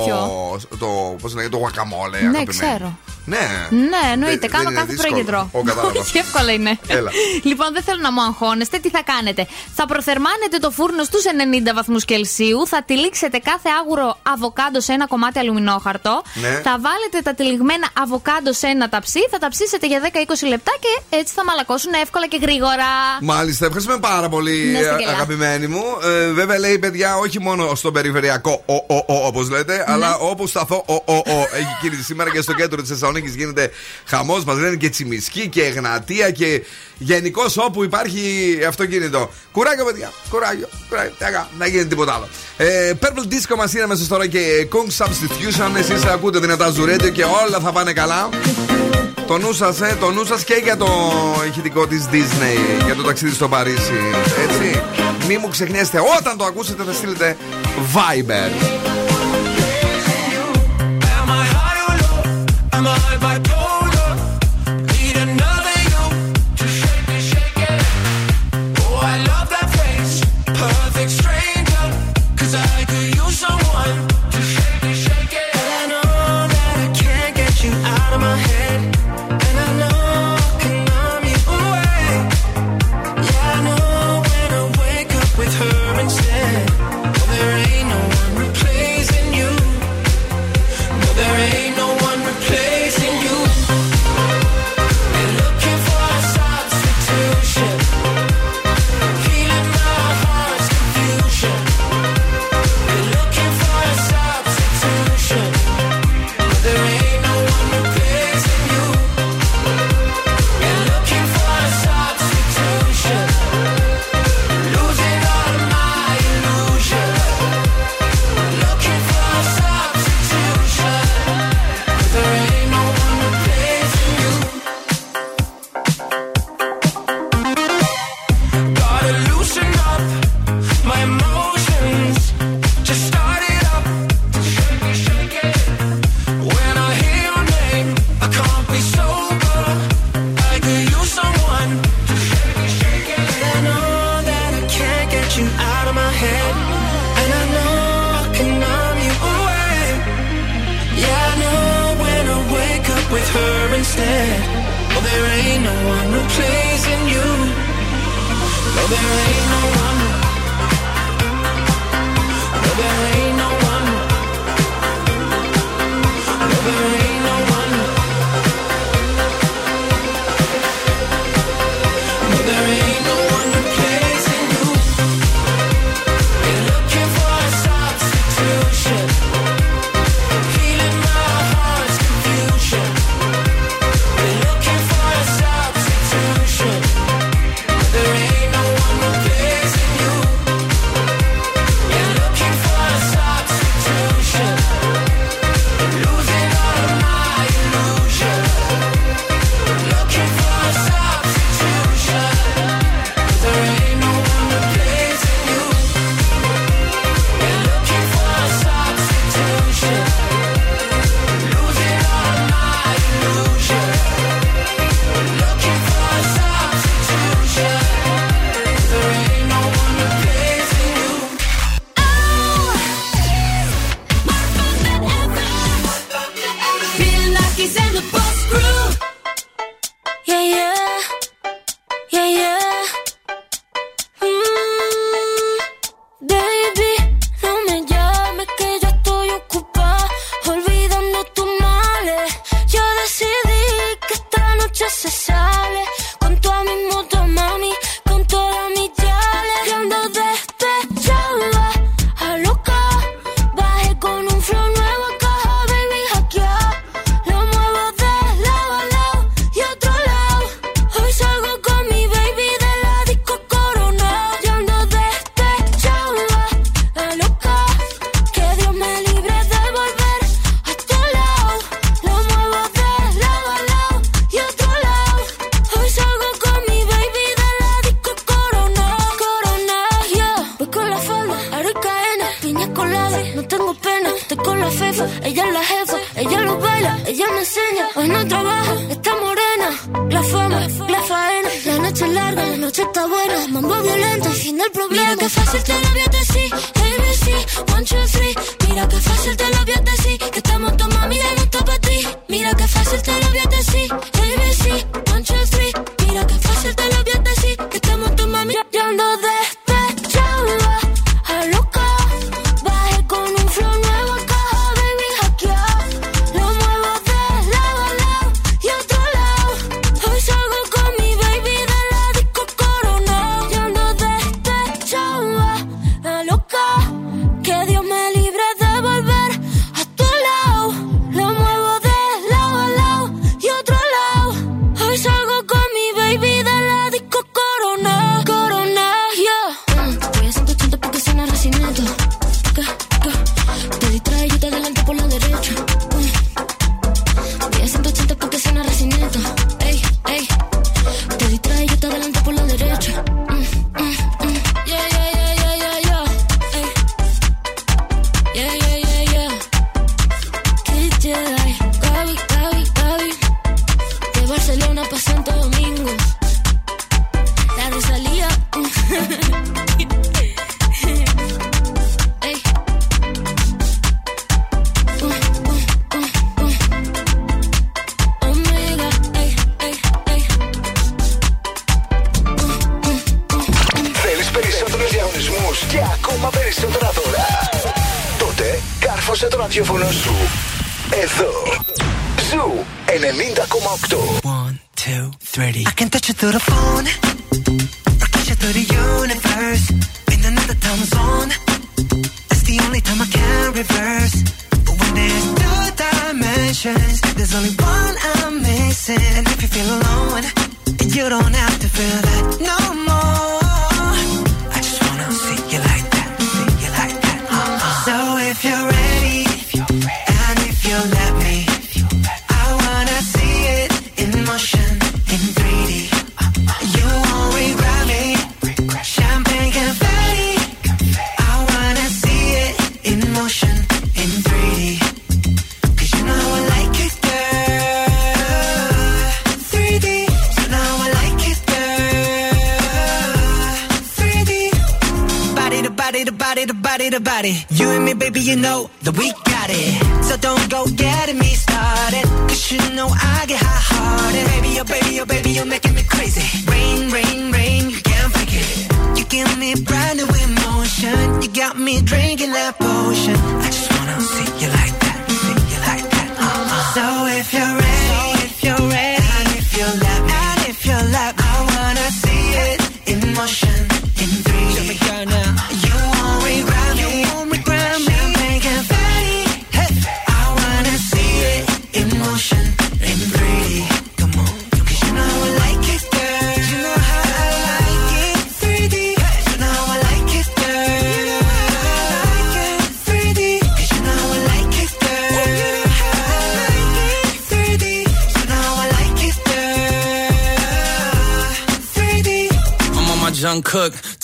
Ποιο; το πώς λέγεται, το guacamole, Ναι, αγαπημένη. ξέρω. Ναι. Ναι, εννοείται. Δεν- Κάνω δεν είναι κάθε πρωί [LAUGHS] και δύσκολο. τρώω. Ω, κατάλαβα. Όχι, εύκολα είναι. Έλα. [LAUGHS] Λοιπόν, δεν θέλω να μου αγχώνεστε. Τι θα κάνετε; Θα προθερμάνετε το φούρνο στους 90 βαθμούς Κελσίου. Θα τυλίξετε κάθε άγουρο αβοκάντο σε ένα κομμάτι αλουμινόχαρτο. Ναι. Θα βάλετε τα τυλιγμένα αβοκάντο σε ένα ταψί. Θα τα ψήσετε για 10-20 λεπτά και έτσι θα μαλακώσουν εύκολα και γρήγορα. Μάλιστα, ευχαριστούμε πάρα πολύ, Να είστε ε, καλά. αγαπημένοι μου. Ε, βέβαια, λέει παιδιά, όχι μόνο στο περιφερειακό, ο, ο, ο, όπως λέτε, Ναι. αλλά όπου σταθώ, ο, ο, ο. Έχει κίνηση σήμερα και στο κέντρο της Θεσσαλονίκης γίνεται χαμός. Μας λένε και τσιμισκή και εγνατία και γενικώς όπου υπάρχει αυτοκίνητο. Κουράγιο, παιδιά, κουράγιο. κουράγιο. Τέκα, δεν γίνεται τίποτα άλλο. Ε, Purple Disco μας είναι μέσα τώρα και Kung Substitution. Εσείς ακούτε δυνατά ζουρέντιο και όλα θα πάνε καλά. Το νου σας, ε, το νου σας και για το ηχητικό της Disney, για το ταξίδι στο Παρίσι. Έτσι. Μη μου ξεχνιέστε, όταν το ακούσετε θα στείλετε Viber. Am I high or low? Am I bipolar?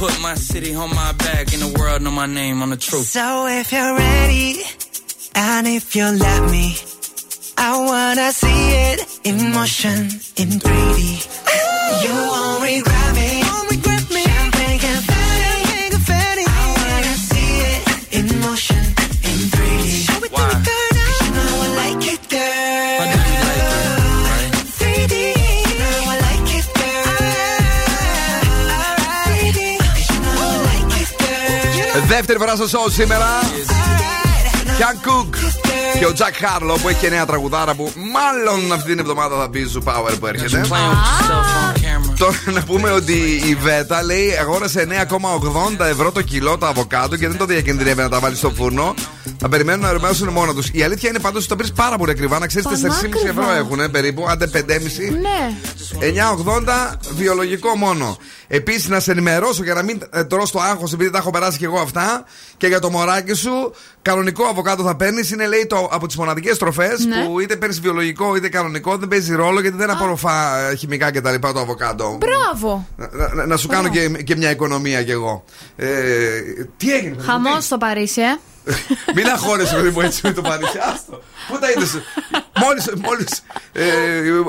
Put my city on my back, and the world know my name on the truth. So if you're ready, and if you let me, I wanna see it in motion, in 3D. You won't regret Δεύτερη φορά στο show σήμερα. Κιάν Κουκ και ο Τζακ Χάρλο που έχει και νέα τραγουδάρα που μάλλον αυτή την εβδομάδα θα πει στο Power που έρχεται. Τώρα να πούμε ότι η Βέτα λέει αγόρασε 9,80 ευρώ το κιλό το αβοκάντο και δεν το διακινδυνεύει να τα βάλει στο φούρνο. Θα περιμένουν να ερμαιώσουν μόνο τους. Η αλήθεια είναι πάντως ότι το παίρνει πάρα πολύ ακριβά. Να ξέρεις 4,5 Πανάκριβα. ευρώ έχουν περίπου, άντε 5,5. Ναι. 9,80 βιολογικό μόνο. Επίσης, να σε ενημερώσω για να μην ε, τρώ το άγχος, επειδή τα έχω περάσει και εγώ αυτά. Και για το μωράκι σου, κανονικό αβοκάτο θα παίρνεις. Είναι λέει το, από τις μοναδικές τροφέ Ναι. που είτε παίρνεις βιολογικό είτε κανονικό, δεν παίζει ρόλο γιατί δεν απορροφά ε, χημικά κτλ. το αβοκάτο. Μπράβο. Να, να- να σου κάνω και, και μια οικονομία κι εγώ. Ε, τι έγινε, παιδί μου, Χαμό στο Παρίσι, ε. Μην αγχώνεσαι, παιδί μου, έτσι με το Παρίσι. Άστο. Πού τα είδες; Μόλις μόλις, ε,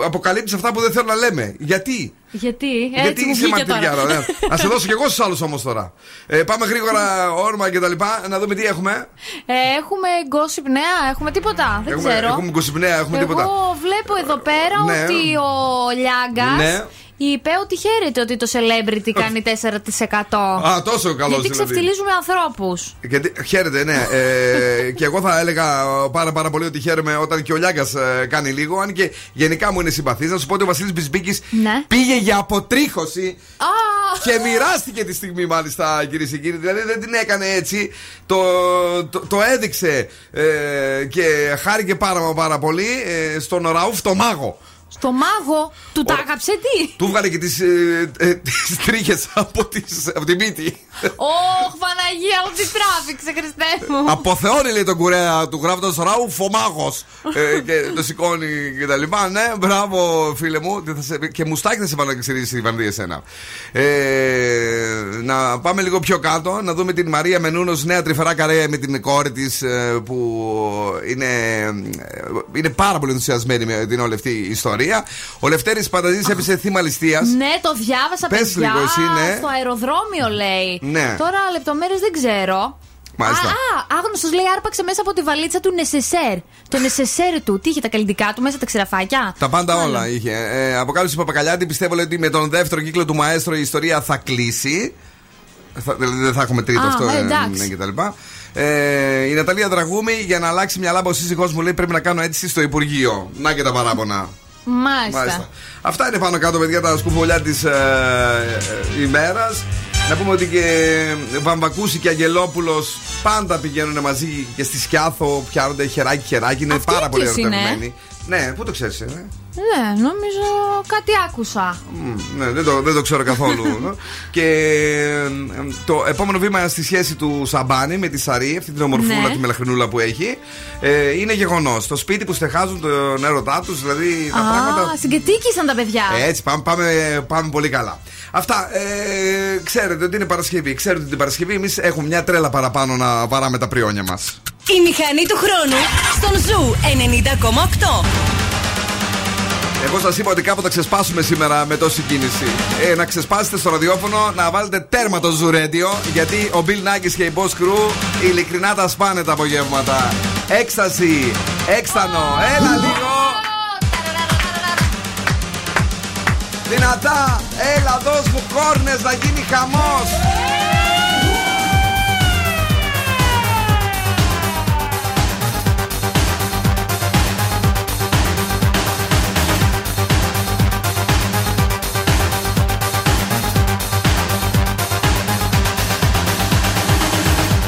αποκαλύψει αυτά που δεν θέλω να λέμε. Γιατί; Γιατί, Γιατί έτσι μου είσαι βγήκε μαρτυριάρα, τώρα. ναι. Να σε δώσω κι εγώ στους άλλους όμως τώρα. Ε, πάμε γρήγορα όρμα και τα λοιπά. Να δούμε τι έχουμε. Ε, έχουμε gossip νέα, έχουμε τίποτα; Δεν έχουμε, ξέρω. έχουμε γκοσυπνέα, έχουμε Εγώ τίποτα. βλέπω εδώ πέρα Ναι. ότι ο Λιάγκας Ναι. Είπε ότι χαίρεται ότι το celebrity κάνει [LAUGHS] 4%. Α, τόσο καλό Γιατί δηλαδή. ξεφτιλίζουμε ανθρώπους. Γιατί, χαίρετε, ναι. Ε, [LAUGHS] και εγώ θα έλεγα πάρα, πάρα πολύ ότι χαίρομαι όταν και ο Λιάγκα κάνει λίγο. Αν και γενικά μου είναι συμπαθής. Να σου πω ότι ο Βασίλης Μπισμπίκης Ναι. πήγε για αποτρίχωση. Α, Και μοιράστηκε τη στιγμή, μάλιστα, κυρίες και κύριοι. Δηλαδή δεν την έκανε έτσι. Το, το, το έδειξε ε, και χάρηκε πάρα, μα πάρα πολύ ε, στον Ραούφ το μάγο. Στο μάγο του τα άγαψε τι; Του βγάλε και τις ε, ε, τις τρίχες από, τις, από την πίτη. Ωχ, Παναγία μου, τι τράβηξε, Χριστέ μου. Αποθεώνει λέει τον κουρέα του γράφοντας Ραούφ ο μάγος. ε, και το σηκώνει και τα λοιπά. Ναι, μπράβο φίλε μου. Τι θα σε- Και μουστάκι θα σε βάλω να ξυρίσει η Βανδία εσένα. Ε, να πάμε λίγο πιο κάτω, να δούμε την Μαρία Μενούνος, νέα τρυφερά καρέα με την κόρη της που είναι, ε, είναι πάρα πολύ ενθουσιασμένη με την όλη αυτή η ιστορία. Ο Λευτέρης Πανταζή έπεσε θύμα ληστείας. Ναι, το διάβασα Πες παιδιά. λίγο εσύ, ναι. Στο αεροδρόμιο λέει. Ναι. Τώρα λεπτομέρειες δεν ξέρω. Μάλιστα. Α, α άγνωστος λέει άρπαξε μέσα από τη βαλίτσα του Νεσεσέρ. Το Νεσεσέρ του. Τι είχε τα καλλιτικά του μέσα τα ξηραφάκια; Τα πάντα Μάλλον. όλα είχε. Ε, αποκάλυψη Παπακαλιάτη πιστεύω λέει, ότι με τον δεύτερο κύκλο του Μαέστρο η ιστορία θα κλείσει. Θα, δηλαδή δεν θα έχουμε τρίτο Α, αυτό ε, ε, εντάξει. ναι, και τα λοιπά. Ε, η Ναταλία Δραγούμη για να αλλάξει μια λάμπα ο σύζυγός μου λέει πρέπει να κάνω αίτηση στο Υπουργείο. Να και τα παράπονα. Μάλιστα. Αυτά είναι πάνω κάτω, παιδιά, τα σκουφολιά της ε, ε, ημέρας. Να πούμε ότι και Βαμβακούση και Αγγελόπουλος πάντα πηγαίνουν μαζί και στη Σκιάθο, πιάνονται χεράκι-χεράκι. Είναι Αυτοί πάρα πολύ ποιος είναι; ερωτευμένοι. Ναι, πού το ξέρεις, ε; Ναι, νομίζω κάτι άκουσα. Μμ, Ναι, δεν το, δεν το ξέρω καθόλου. [LAUGHS] και ε, το επόμενο βήμα στη σχέση του Σαμπάνη με τη Σαρή, αυτή την ομορφούλα, Ναι. τη μελαχρινούλα που έχει, ε, είναι γεγονός. Το σπίτι που στεγάζουν τον έρωτά τους, δηλαδή τα Α, πράγματα. συγκατοίκησαν τα παιδιά. Ε, Έτσι, πάμε, πάμε, πάμε πολύ καλά. Αυτά. Ε, ξέρετε ότι είναι Παρασκευή. Ξέρετε ότι την Παρασκευή εμείς έχουμε μια τρέλα παραπάνω να βαράμε τα πριόνια μας. Η μηχανή του χρόνου στον Zoo 90,8. Εγώ σας είπα ότι κάπου θα ξεσπάσουμε σήμερα με τόση κίνηση. Ε, να ξεσπάσετε στο ραδιόφωνο, να βάλετε τέρμα το Zoo Radio, γιατί ο Bill Nakis και η Boss Crew ειλικρινά τα σπάνε τα απογεύματα. Έκσταση, έξτανο, έλα λίγο. Δυνατά, έλα δώσ' μου κόρνες να γίνει χαμός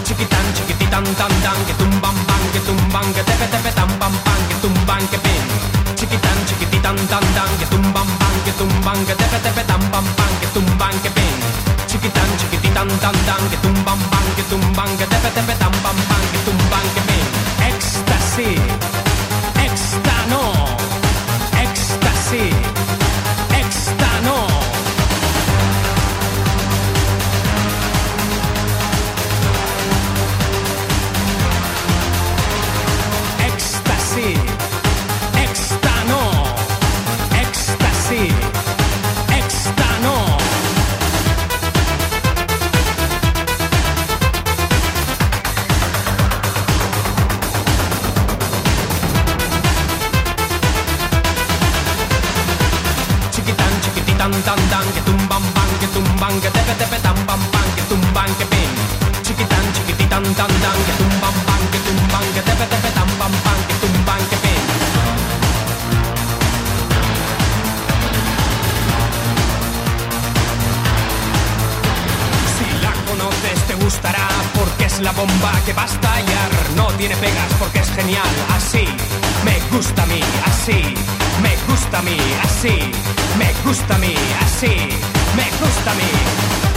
Chiquitan, chiquititan, tan, tan, que tumban, pan, que tumban, que tepe, tepe, tan, pan, pan, que tumban, que pin. chiquitán, chiquititán, tan, tan, que tumban, pan, que tumban, que tepe, tepe, tan, pan, pan, que tumban, que pen. Chiquitán, chiquititán, tan, tan, que tumban, pan, que tumban, que tepe, tepe, tan, pan, pan, que tumban, que pen. Éxtasis. que tepe tepe tan pam pam que tumban que pin chiquitan chiquititan tan tan que tumban pan que tumban que tepe tepe tan pam pam que tumban que pin si la conoces te gustará porque es la bomba que va a estallar. No tiene pegas porque es genial así. Me gusta a mí así. Me gusta a mí así. Me gusta a mí así me gusta a mí.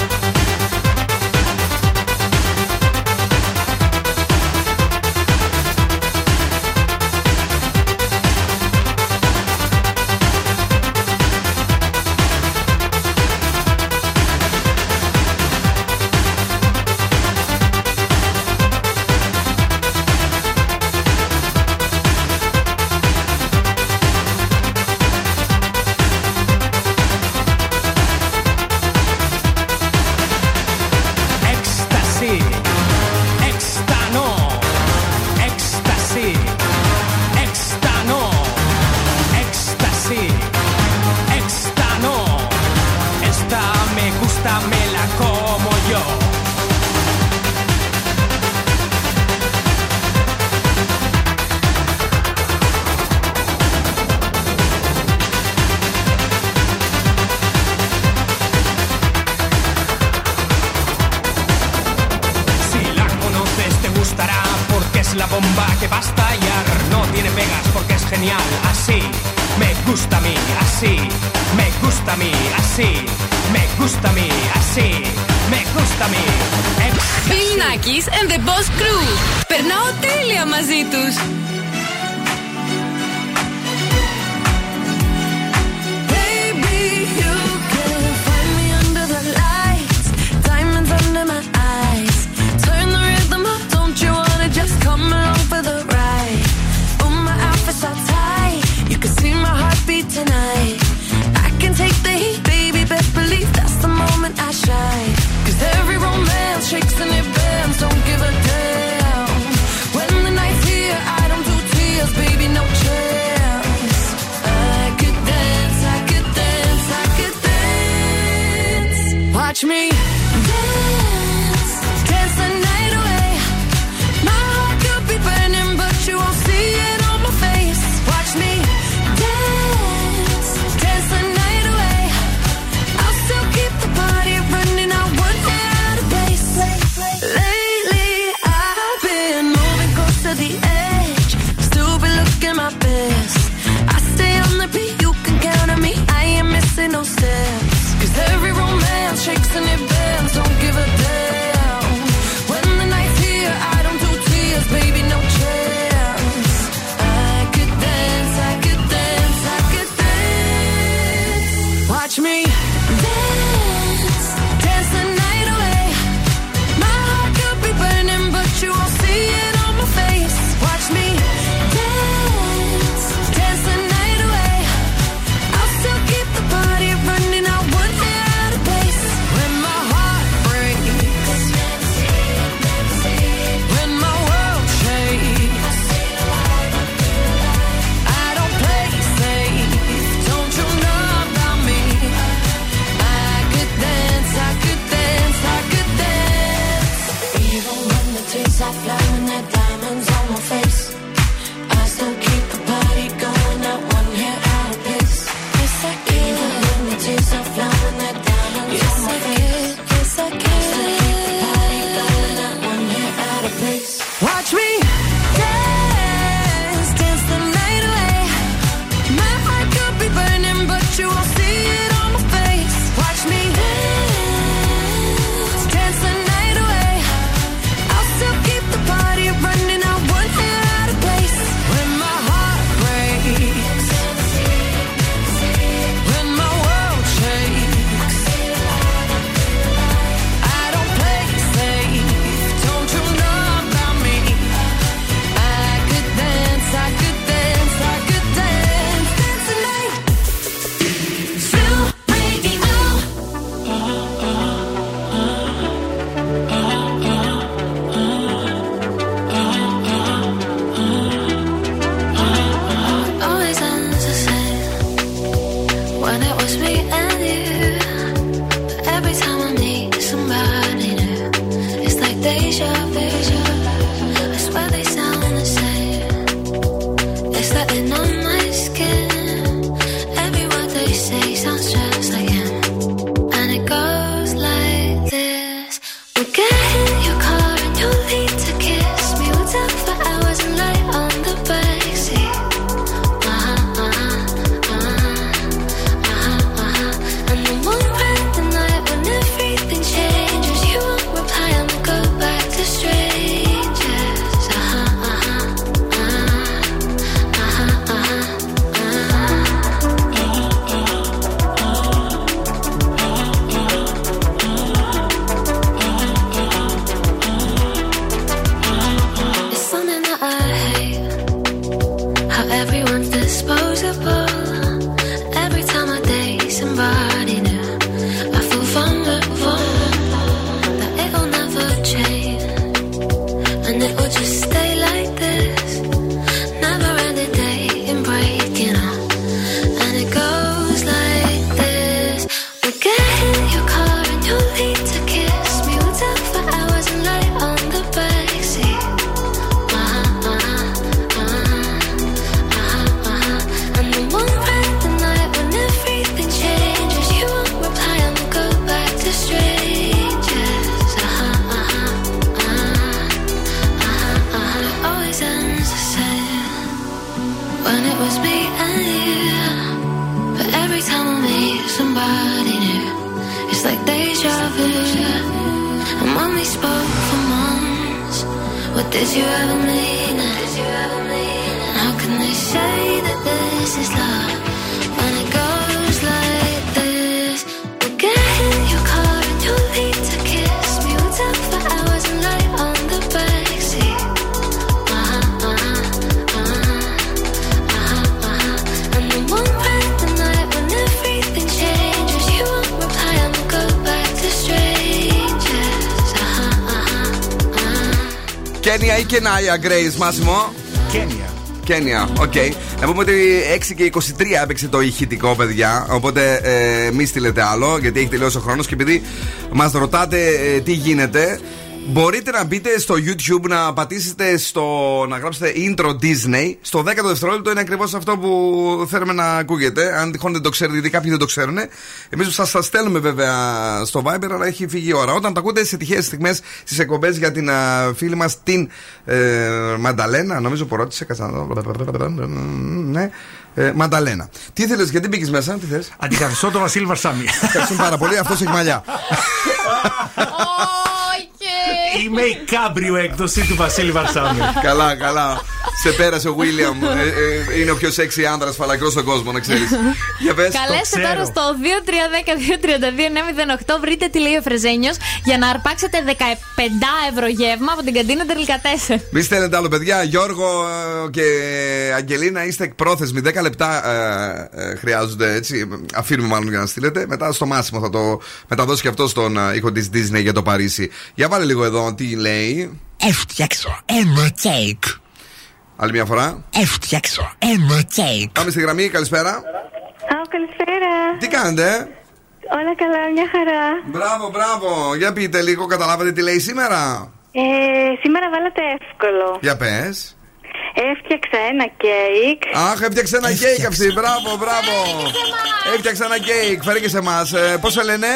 Κένια ή Κενάια, Grace, Μάσιμο. Κένια. Κένια, οκ. Να πούμε ότι 6 και 23 έπαιξε το ηχητικό, παιδιά. Οπότε ε, μη στείλετε άλλο, γιατί έχει τελειώσει ο χρόνος. Και επειδή μας ρωτάτε ε, τι γίνεται, μπορείτε να μπείτε στο YouTube να πατήσετε στο. να γράψετε intro Disney. Στο 10ο δευτερόλεπτο είναι ακριβώς αυτό που θέλουμε να ακούγεται. Αν τυχόν δεν το ξέρετε, γιατί κάποιοι δεν το ξέρουν. Εμείς σας τα στέλνουμε βέβαια στο Viber, αλλά έχει φύγει η ώρα. Όταν τα ακούτε σε τυχαίες στιγμές στις εκπομπές για την α, φίλη μας την ε, Μανταλένα, νομίζω που ρώτησε. κάτσε να δω. Ναι. Ε, Μανταλένα. Τι ήθελε, γιατί μπήκες μέσα, τι θες; Αντικαθιστώ τον Βασίλη Βαρσάμι. Ευχαριστούμε πάρα πολύ, αυτός έχει μαλλιά. Είμαι η κάμπριο έκδοση του Βασίλη Βαρσάμι. καλά, καλά. Σε πέρασε ο Βίλιαμ. Ε, ε, είναι ο πιο σεξι άντρα φαλακρός στον κόσμο, να ξέρεις. Για πες. Καλέστε τώρα στο 2310-232-908. Βρείτε τι λέει ο Φρεζένιος για να αρπάξετε 15 ευρώ γεύμα από την καντίνα Τερλικατέσσερ. Μη στέλνετε άλλο, παιδιά. Γιώργο ε, και Αγγελίνα, είστε εκπρόθεσμοι. 10 λεπτά ε, ε, χρειάζονται έτσι. Αφήνουμε μάλλον για να στείλετε. Μετά στο Μάσιμο θα το μεταδώσει και αυτό στον ε, ήχο της Disney για το Παρίσι. Για βάλε λίγο εδώ τι λέει. Έφτιαξα ένα κέικ. Άλλη μια φορά. Έφτιαξα ένα κέικ. Πάμε στη γραμμή, καλησπέρα. Α, καλησπέρα. Τι κάνετε, Όλα καλά, μια χαρά. Μπράβο, μπράβο. Για πείτε λίγο, καταλάβατε τι λέει σήμερα; Ε, σήμερα βάλατε εύκολο. Για πες. Έφτιαξα ένα κέικ. Αχ, έφτιαξε ένα κέικ αυτή. Μπράβο, μπράβο. Έφτιαξε ένα κέικ. Φέρε και σε εμάς. Ε, Πώς σε λένε,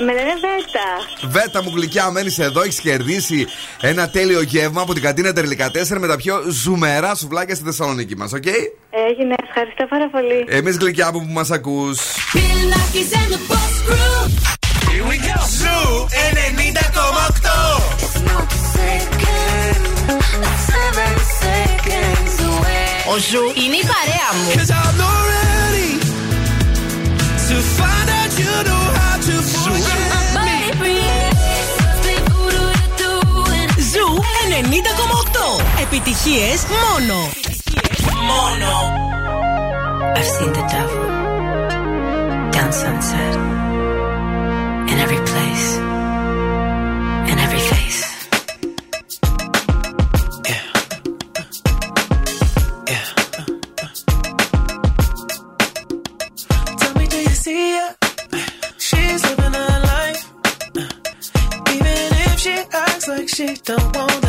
Με λένε Βέτα. Βέτα μου γλυκιά, μένεις εδώ. Έχεις κερδίσει ένα τέλειο γεύμα από την καντίνα Τερλικά 4 με τα πιο ζουμερά σουβλάκια στη Θεσσαλονίκη μας, οκ; Έγινε, ευχαριστώ πάρα πολύ. Εμείς γλυκιά που μας ακούς. Here we go. Zoo 90,8. Ο Zoo είναι η παρέα μου. 90,8. Επιτυχίες μόνο. Μόνο. I've seen the devil down sunset in every place, in every face. Tell me see ya. She's living her life. Even if she acts like she don't want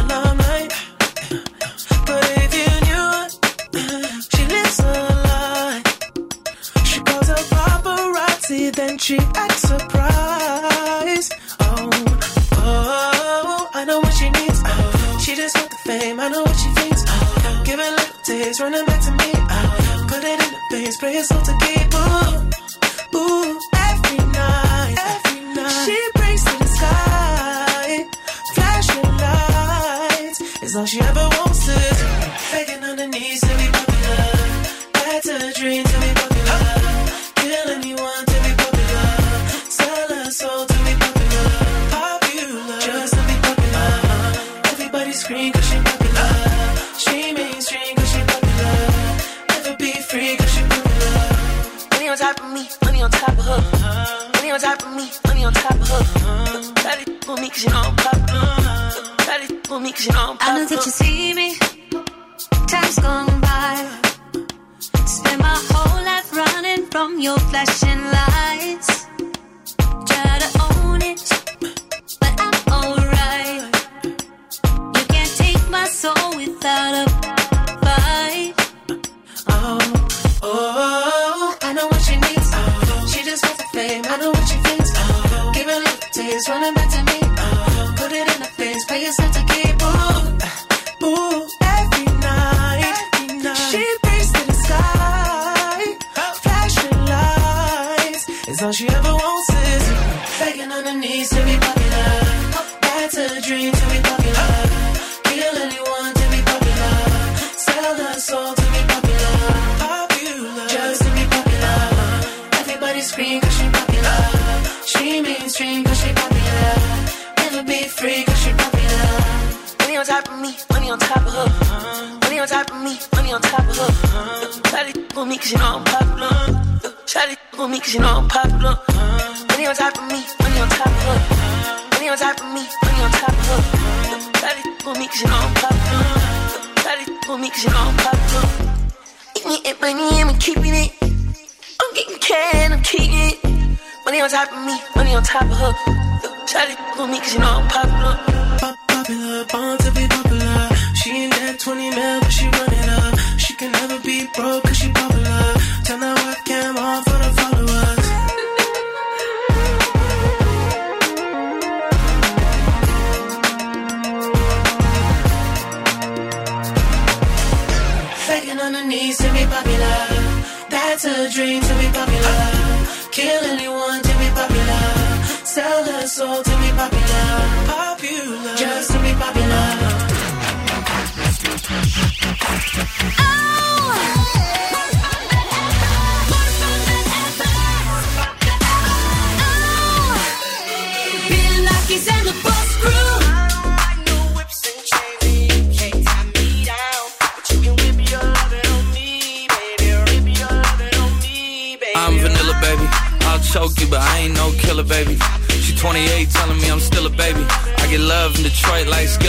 Detroit lights go.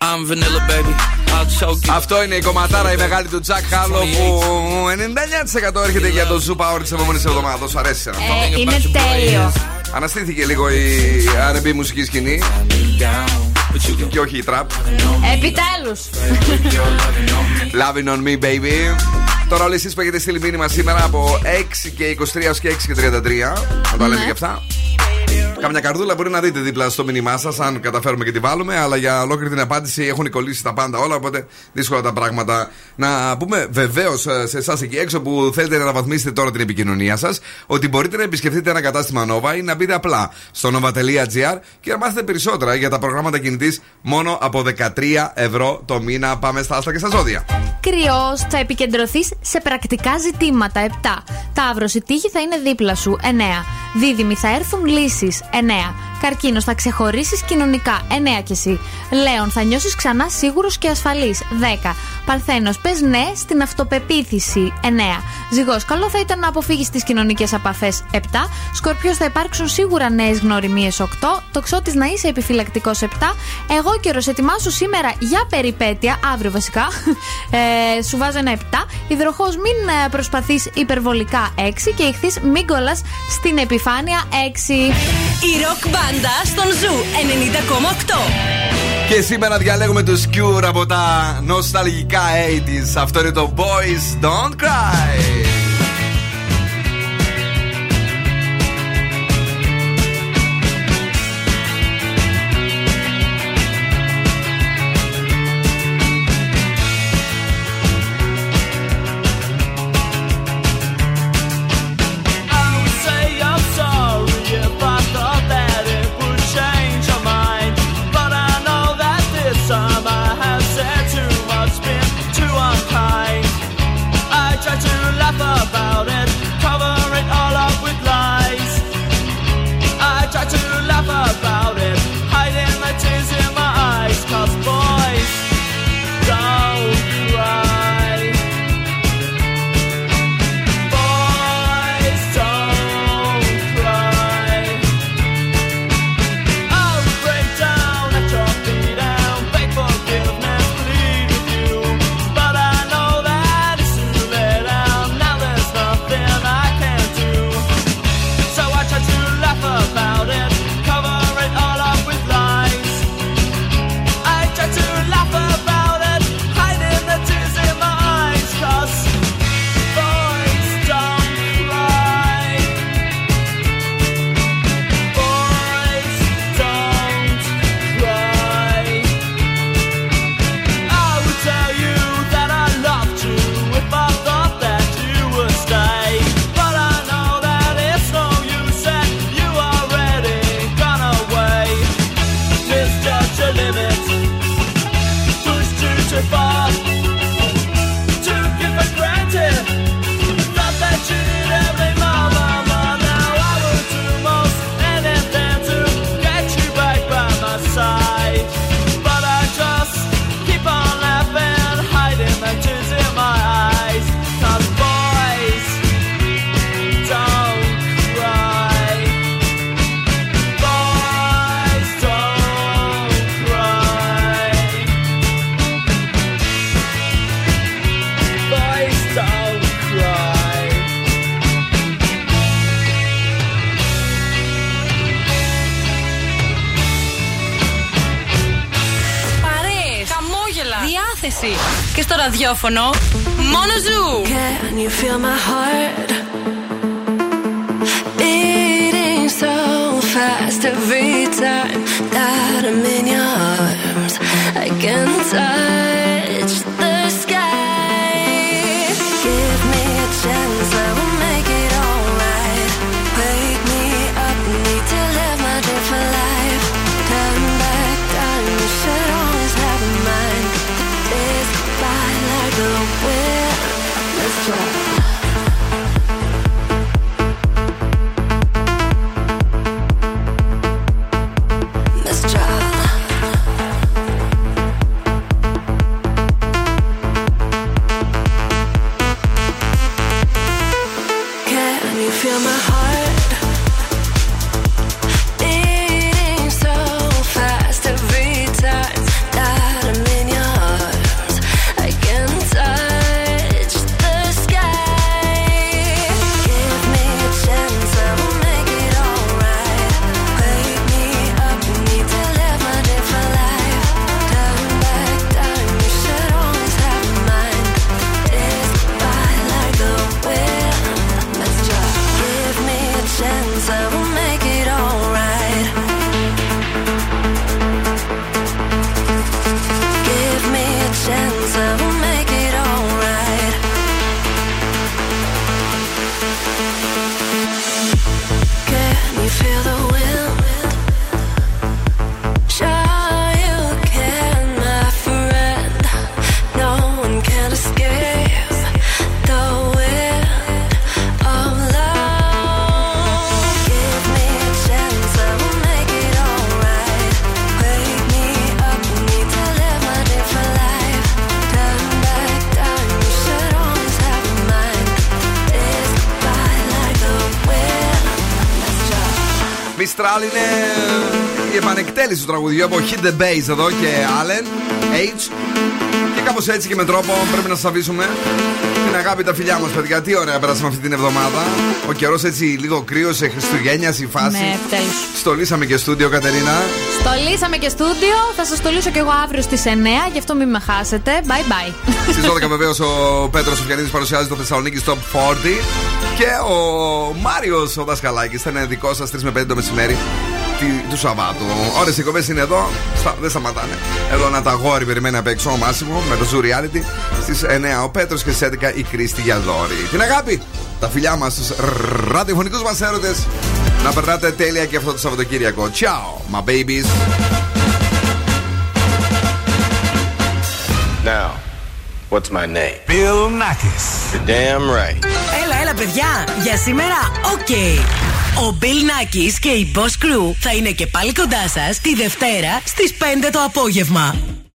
I'm vanilla baby. I'll choke you. Αυτό είναι η κομματάρα η μεγάλη του Τζακ Χάλο που 99% έρχεται για το Zoo Power της επόμενης εβδομάδας. Σου αρέσει αυτό. Ε, είναι τέλειο. Αναστήθηκε λίγο η RB μουσική σκηνή. Και όχι η τραπ. Επιτέλους. Loving on me, baby. Τώρα όλοι εσείς που έχετε στείλει μήνυμα σήμερα από 6 και 23 έως και 6 και 33. Θα τα λέμε και αυτά. Καμιά καρδούλα μπορεί να δείτε δίπλα στο μήνυμά σας, αν καταφέρουμε και τη βάλουμε. Αλλά για ολόκληρη την απάντηση έχουν κολλήσει τα πάντα όλα. Οπότε δύσκολα τα πράγματα. Να πούμε βεβαίως σε εσάς εκεί έξω που θέλετε να αναβαθμίσετε τώρα την επικοινωνία σας ότι μπορείτε να επισκεφτείτε ένα κατάστημα Nova ή να μπείτε απλά στο nova.gr και να μάθετε περισσότερα για τα προγράμματα κινητής μόνο από 13 ευρώ το μήνα. Πάμε στα άστα και στα ζώδια. Κρυός, θα επικεντρωθείς σε πρακτικά ζητήματα. 7. Ταύρο, η τύχη θα είναι δίπλα σου. 9. Δίδυμη, θα έρθουν λύσει. 9. Καρκίνος, θα ξεχωρίσεις κοινωνικά. 9 κι εσύ. Λέων, θα νιώσεις ξανά σίγουρος και ασφαλής. 10. Παρθένος, πες ναι στην αυτοπεποίθηση. 9. Ζυγός, καλό θα ήταν να αποφύγεις τις κοινωνικές απαφέ. 7. Σκορπιός, θα υπάρξουν σίγουρα νέες γνωριμίες. 8. Τοξότης, να είσαι επιφυλακτικός. 7. Αιγόκερω, ετοιμάσου σήμερα για περιπέτεια. Αύριο βασικά. [LAUGHS] Ε, σου βάζω ένα 7. Υδροχόος, μην ε, προσπαθείς υπερβολικά. 6. Και Ιχθύς, μην κολλάς στην επιφάνεια. 6. Η ροκ μπάντα στον Zoo 90,8. Και σήμερα διαλέγουμε τους Cure από τα νοσταλγικά 80s. Αυτό είναι το Boys Don't Cry. ραδιόφωνο, μόνο ζου. Can you feel my heart beating so fast every time that I'm in your arms? I can επανεκτέλεση του τραγουδιού από Hit the Bass εδώ και Allen H. Και κάπως έτσι και με τρόπο πρέπει να σας αφήσουμε την αγάπη τα φιλιά μας, παιδιά. Τι ωραία περάσαμε αυτή την εβδομάδα. Ο καιρός έτσι λίγο κρύο σε Χριστουγέννιας η φάση. Ναι, τέλος. Στολίσαμε και στούντιο, Κατερίνα. Στολίσαμε και στούντιο. Θα σας στολίσω κι εγώ αύριο στις 9, γι' αυτό μην με χάσετε. Bye bye. Στις 12 βεβαίως ο Πέτρος Σοφιανίδη παρουσιάζει το Θεσσαλονίκη Top 40. Και ο Μάριος ο Δασκαλάκης θα είναι δικός σας 3 με 5 το μεσημέρι τη- του Σαββάτου. Ωρε οι κοπέ είναι εδώ, στα, δεν σταματάνε. Εδώ να τα γόρι περιμένει απ' έξω ο Μάσιμο με το Zoo Reality. Στις 9 ο Πέτρος και στις 11 η Κρίστη Γιαδόρη. Την αγάπη, τα φιλιά μας στους ραδιοφωνικούς μας έρωτες. Να περνάτε τέλεια και αυτό το Σαββατοκύριακο. Ciao, my babies. Now, what's my name? Bill Nackis. You're damn right. Έλα, έλα, παιδιά. Για σήμερα, οκ. Ο Bill Nakis και η Boss Crew θα είναι και πάλι κοντά σας τη Δευτέρα στις 5 το απόγευμα.